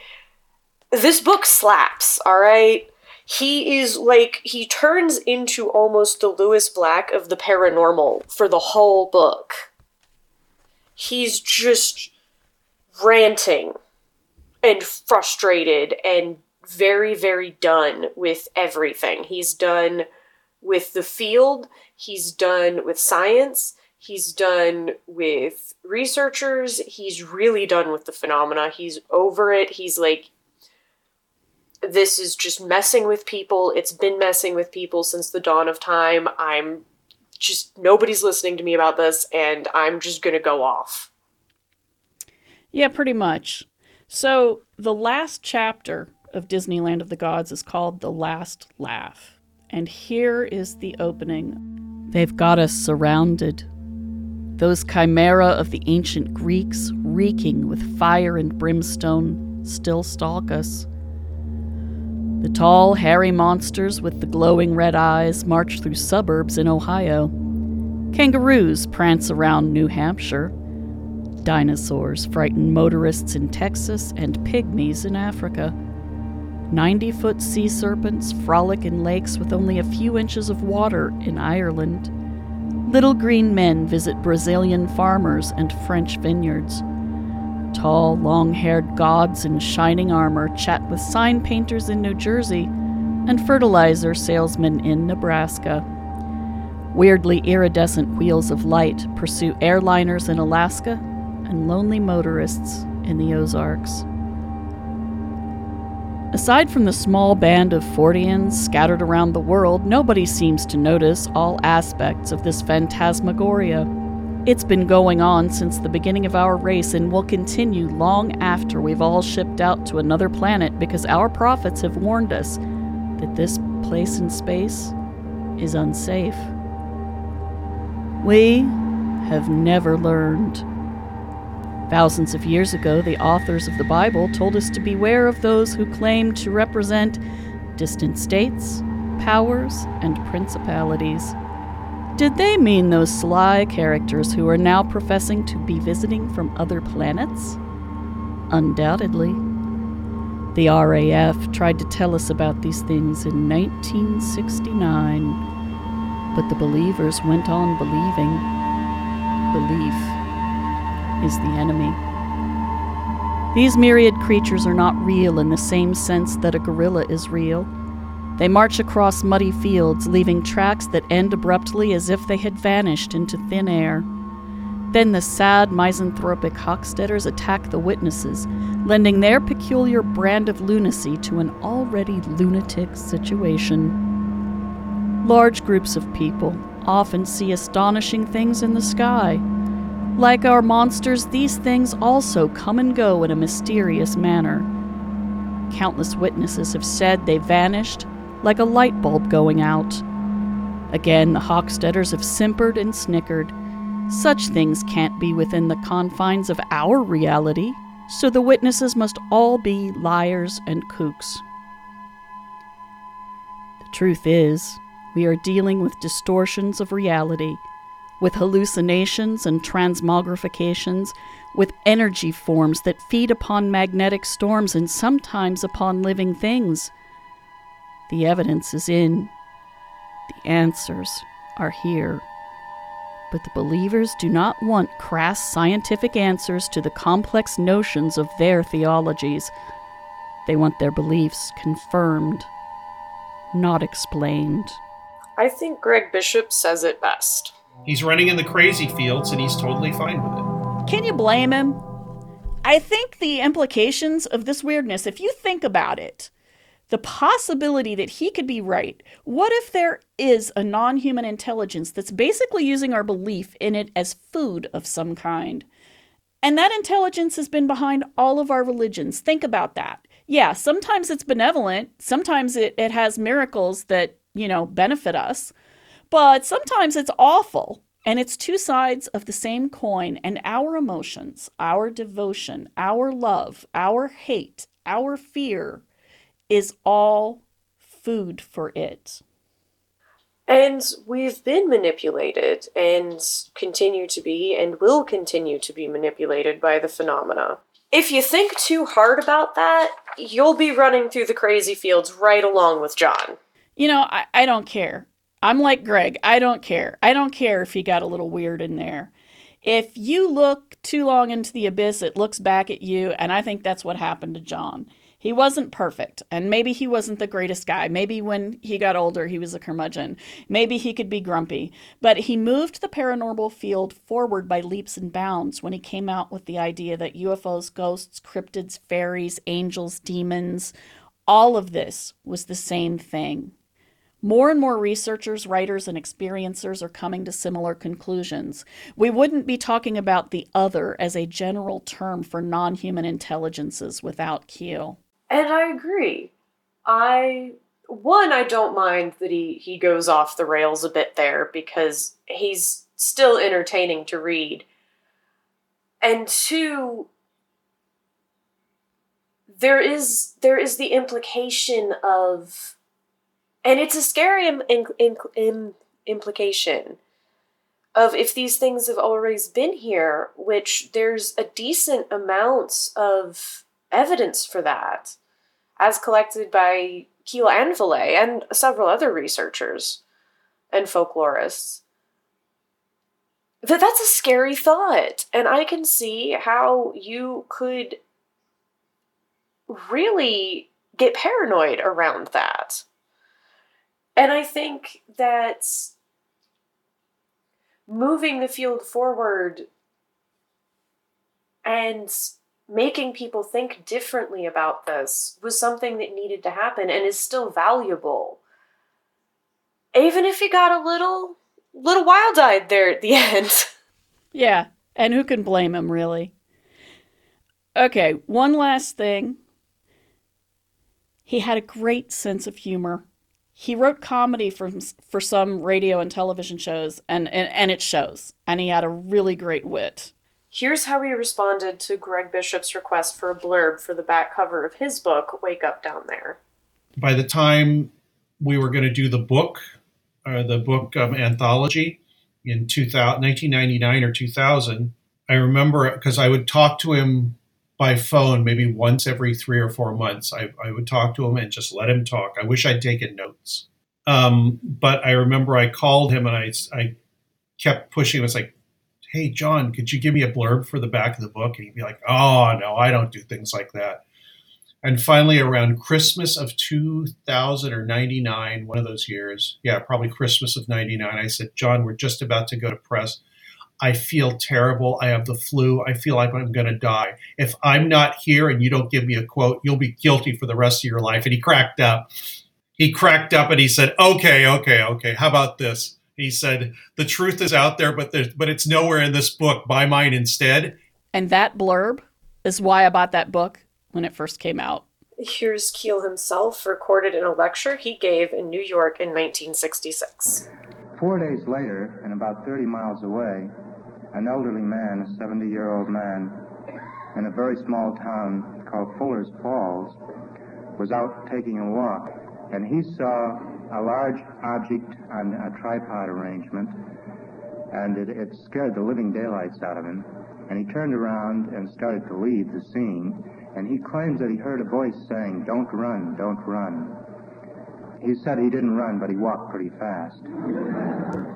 S2: this book slaps, all right? He is like, he turns into almost the Lewis Black of the paranormal for the whole book. He's just ranting and frustrated and very, very done with everything. He's done with the field, he's done with science, he's done with researchers, he's really done with the phenomena. He's over it. He's like, this is just messing with people. It's been messing with people since the dawn of time. I'm just, nobody's listening to me about this, and I'm just gonna go off.
S3: Yeah, pretty much. So, the last chapter of Disneyland of the Gods is called The Last Laugh. And here is the opening. They've got us surrounded. Those chimera of the ancient Greeks, reeking with fire and brimstone, still stalk us. The tall, hairy monsters with the glowing red eyes march through suburbs in Ohio. Kangaroos prance around New Hampshire. Dinosaurs frighten motorists in Texas and pygmies in Africa. 90 foot sea serpents frolic in lakes with only a few inches of water in Ireland. Little green men visit Brazilian farmers and French vineyards. Tall, long haired gods in shining armor chat with sign painters in New Jersey and fertilizer salesmen in Nebraska. Weirdly iridescent wheels of light pursue airliners in Alaska and lonely motorists in the Ozarks. Aside from the small band of Fortians scattered around the world, nobody seems to notice all aspects of this phantasmagoria. It's been going on since the beginning of our race and will continue long after we've all shipped out to another planet because our prophets have warned us that this place in space is unsafe. We have never learned. Thousands of years ago, the authors of the Bible told us to beware of those who claim to represent distant states, powers, and principalities. Did they mean those sly characters who are now professing to be visiting from other planets? Undoubtedly. The RAF tried to tell us about these things in 1969, but the believers went on believing. Belief is the enemy. These myriad creatures are not real in the same sense that a gorilla is real. They march across muddy fields, leaving tracks that end abruptly as if they had vanished into thin air. Then the sad misanthropic Hochstetters attack the witnesses, lending their peculiar brand of lunacy to an already lunatic situation. Large groups of people often see astonishing things in the sky, like our monsters, these things also come and go in a mysterious manner. Countless witnesses have said they vanished like a light bulb going out. Again, the Hochstetters have simpered and snickered. Such things can't be within the confines of our reality, so the witnesses must all be liars and kooks. The truth is, we are dealing with distortions of reality with hallucinations and transmogrifications, with energy forms that feed upon magnetic storms and sometimes upon living things. The evidence is in, the answers are here. But the believers do not want crass scientific answers to the complex notions of their theologies. They want their beliefs confirmed, not explained.
S2: I think Greg Bishop says it best.
S8: He's running in the crazy fields and he's totally fine with it.
S3: Can you blame him? I think the implications of this weirdness, if you think about it, the possibility that he could be right. What if there is a non human intelligence that's basically using our belief in it as food of some kind? And that intelligence has been behind all of our religions. Think about that. Yeah, sometimes it's benevolent, sometimes it, it has miracles that, you know, benefit us. But sometimes it's awful. And it's two sides of the same coin, and our emotions, our devotion, our love, our hate, our fear is all food for it.
S2: And we've been manipulated and continue to be and will continue to be manipulated by the phenomena. If you think too hard about that, you'll be running through the crazy fields right along with John.
S3: You know, I, I don't care. I'm like Greg. I don't care. I don't care if he got a little weird in there. If you look too long into the abyss, it looks back at you, and I think that's what happened to John. He wasn't perfect, and maybe he wasn't the greatest guy. Maybe when he got older, he was a curmudgeon. Maybe he could be grumpy. But he moved the paranormal field forward by leaps and bounds when he came out with the idea that UFOs, ghosts, cryptids, fairies, angels, demons, all of this was the same thing. More and more researchers, writers, and experiencers are coming to similar conclusions. We wouldn't be talking about the other as a general term for non human intelligences without Keel.
S2: And I agree. I one, I don't mind that he he goes off the rails a bit there because he's still entertaining to read. And two, there is there is the implication of and it's a scary Im- in, in, implication of if these things have always been here, which there's a decent amount of evidence for that, as collected by Keel and Vallée and several other researchers and folklorists. That that's a scary thought, and I can see how you could really get paranoid around that. And I think that moving the field forward and making people think differently about this was something that needed to happen and is still valuable. Even if he got a little little wild-eyed there at the end.
S3: Yeah, and who can blame him really? Okay, one last thing. He had a great sense of humor. He wrote comedy for for some radio and television shows and and, and it shows. And he had a really great wit.
S2: Here's how he responded to Greg Bishop's request for a blurb for the back cover of his book, Wake Up Down There.
S8: By the time we were going to do the book, uh, the book um, anthology in 2000, 1999 or 2000, I remember because I would talk to him by phone maybe once every three or four months. I, I would talk to him and just let him talk. I wish I'd taken notes. Um, but I remember I called him and I, I kept pushing. It was like, hey, John, could you give me a blurb for the back of the book? And he'd be like, oh, no, I don't do things like that. And finally, around Christmas of 2000 or 99, one of those years, yeah, probably Christmas of 99, I said, John, we're just about to go to press. I feel terrible. I have the flu. I feel like I'm going to die. If I'm not here and you don't give me a quote, you'll be guilty for the rest of your life. And he cracked up. He cracked up and he said, okay, okay, okay. How about this? He said, the truth is out there, but there's, but it's nowhere in this book. Buy mine instead.
S3: And that blurb is why I bought that book when it first came out.
S2: Here's Keel himself recorded in a lecture he gave in New York in 1966.
S4: Four days later, and about 30 miles away, an elderly man, a 70 year old man, in a very small town called Fuller's Falls, was out taking a walk, and he saw a large object on a tripod arrangement, and it, it scared the living daylights out of him. And he turned around and started to leave the scene, and he claims that he heard a voice saying, Don't run, don't run. He said he didn't run, but he walked pretty fast.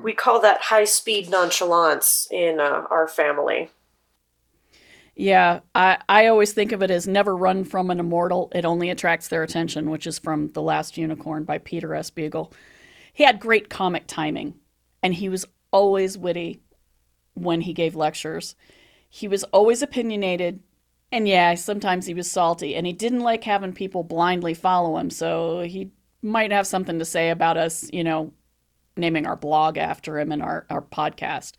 S2: We call that high speed nonchalance in uh, our family.
S3: Yeah, I, I always think of it as never run from an immortal. It only attracts their attention, which is from The Last Unicorn by Peter S. Beagle. He had great comic timing, and he was always witty when he gave lectures. He was always opinionated, and yeah, sometimes he was salty, and he didn't like having people blindly follow him, so he might have something to say about us, you know, naming our blog after him and our, our podcast.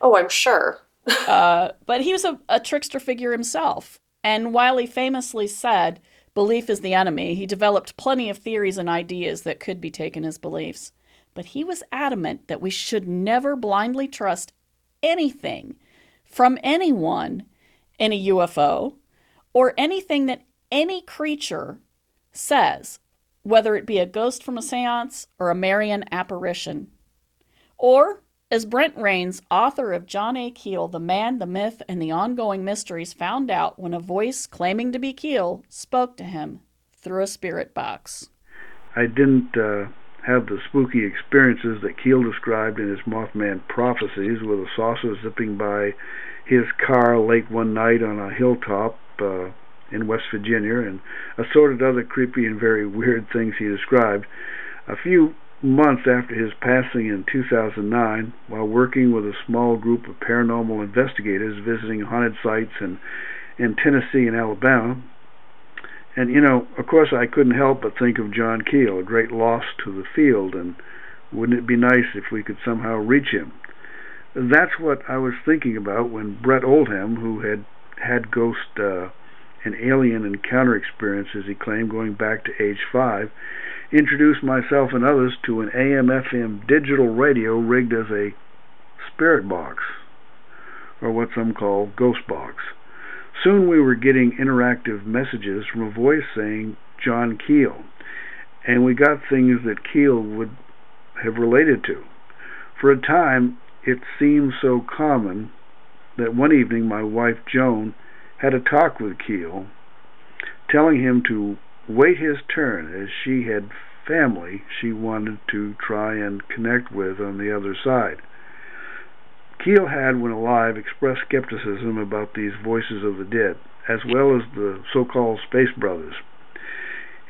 S2: Oh, I'm sure.
S3: uh, but he was a, a trickster figure himself. And while he famously said, belief is the enemy, he developed plenty of theories and ideas that could be taken as beliefs. But he was adamant that we should never blindly trust anything from anyone in a UFO or anything that any creature says whether it be a ghost from a seance or a Marian apparition. Or, as Brent Raynes, author of John A. Keel, The Man, the Myth, and the Ongoing Mysteries, found out when a voice claiming to be Keel spoke to him through a spirit box.
S10: I didn't uh, have the spooky experiences that Keel described in his Mothman prophecies, with a saucer zipping by his car late one night on a hilltop uh, in West Virginia, and assorted other creepy and very weird things he described. A few months after his passing in 2009, while working with a small group of paranormal investigators visiting haunted sites in, in Tennessee and Alabama, and you know, of course, I couldn't help but think of John Keel, a great loss to the field, and wouldn't it be nice if we could somehow reach him? That's what I was thinking about when Brett Oldham, who had had ghost uh, and alien encounter experience, as he claimed, going back to age five, introduced myself and others to an AM/FM digital radio rigged as a spirit box, or what some call ghost box. Soon we were getting interactive messages from a voice saying John Keel, and we got things that Keel would have related to. For a time, it seemed so common that one evening my wife Joan had a talk with Keel, telling him to wait his turn as she had family she wanted to try and connect with on the other side. Keel had, when alive, expressed skepticism about these voices of the dead, as well as the so called Space Brothers.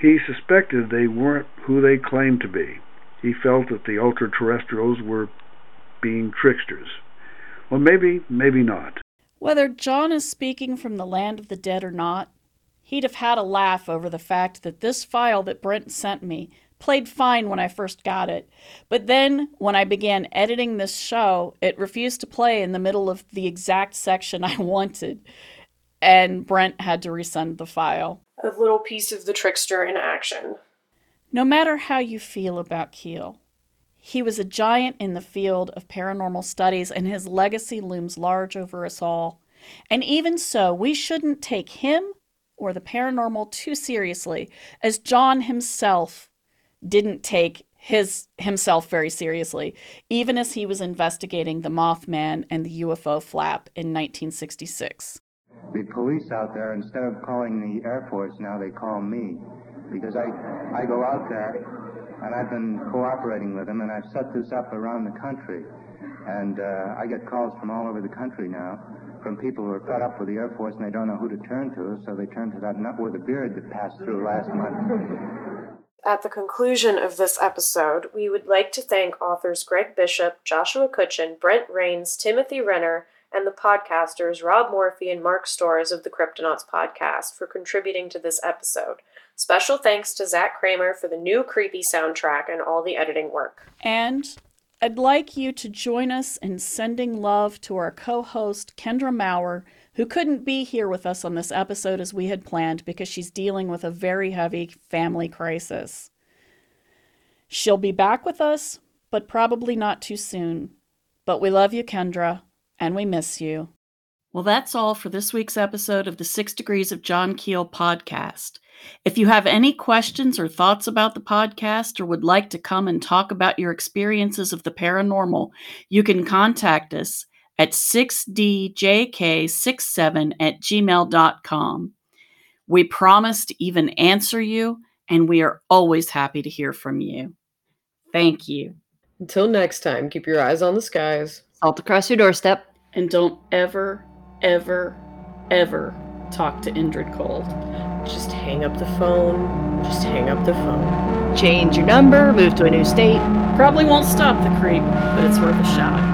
S10: He suspected they weren't who they claimed to be. He felt that the ultra terrestrials were being tricksters. Well, maybe, maybe not.
S3: Whether John is speaking from the land of the dead or not, he'd have had a laugh over the fact that this file that Brent sent me played fine when I first got it. But then, when I began editing this show, it refused to play in the middle of the exact section I wanted. And Brent had to resend the file.
S2: A little piece of the trickster in action.
S3: No matter how you feel about Keel, he was a giant in the field of paranormal studies, and his legacy looms large over us all. And even so, we shouldn't take him or the paranormal too seriously, as John himself didn't take his himself very seriously, even as he was investigating the Mothman and the UFO flap in 1966.
S4: The police out there, instead of calling the Air Force, now they call me because I I go out there and I've been cooperating with them, and I've set this up around the country. And uh, I get calls from all over the country now from people who are fed up with the Air Force and they don't know who to turn to, so they turn to that nut with a beard that passed through last month.
S2: At the conclusion of this episode, we would like to thank authors Greg Bishop, Joshua Cutchin, Brent Raynes, Timothy Renner, and the podcasters Rob Morphy and Mark Storrs of the Cryptonauts podcast for contributing to this episode. Special thanks to Zach Kramer for the new creepy soundtrack and all the editing work.
S3: And I'd like you to join us in sending love to our co host, Kendra Maurer, who couldn't be here with us on this episode as we had planned because she's dealing with a very heavy family crisis. She'll be back with us, but probably not too soon. But we love you, Kendra, and we miss you. Well, that's all for this week's episode of the Six Degrees of John Keel podcast. If you have any questions or thoughts about the podcast or would like to come and talk about your experiences of the paranormal, you can contact us at 6djk67 at gmail.com. We promise to even answer you, and we are always happy to hear from you. Thank you.
S2: Until next time, keep your eyes on the skies.
S1: Salt across your doorstep.
S3: And don't ever, ever, ever talk to Indrid Cold.
S2: Just hang up the phone. Just hang up the phone.
S1: Change your number, move to a new state.
S3: Probably won't stop the creep, but it's worth a shot.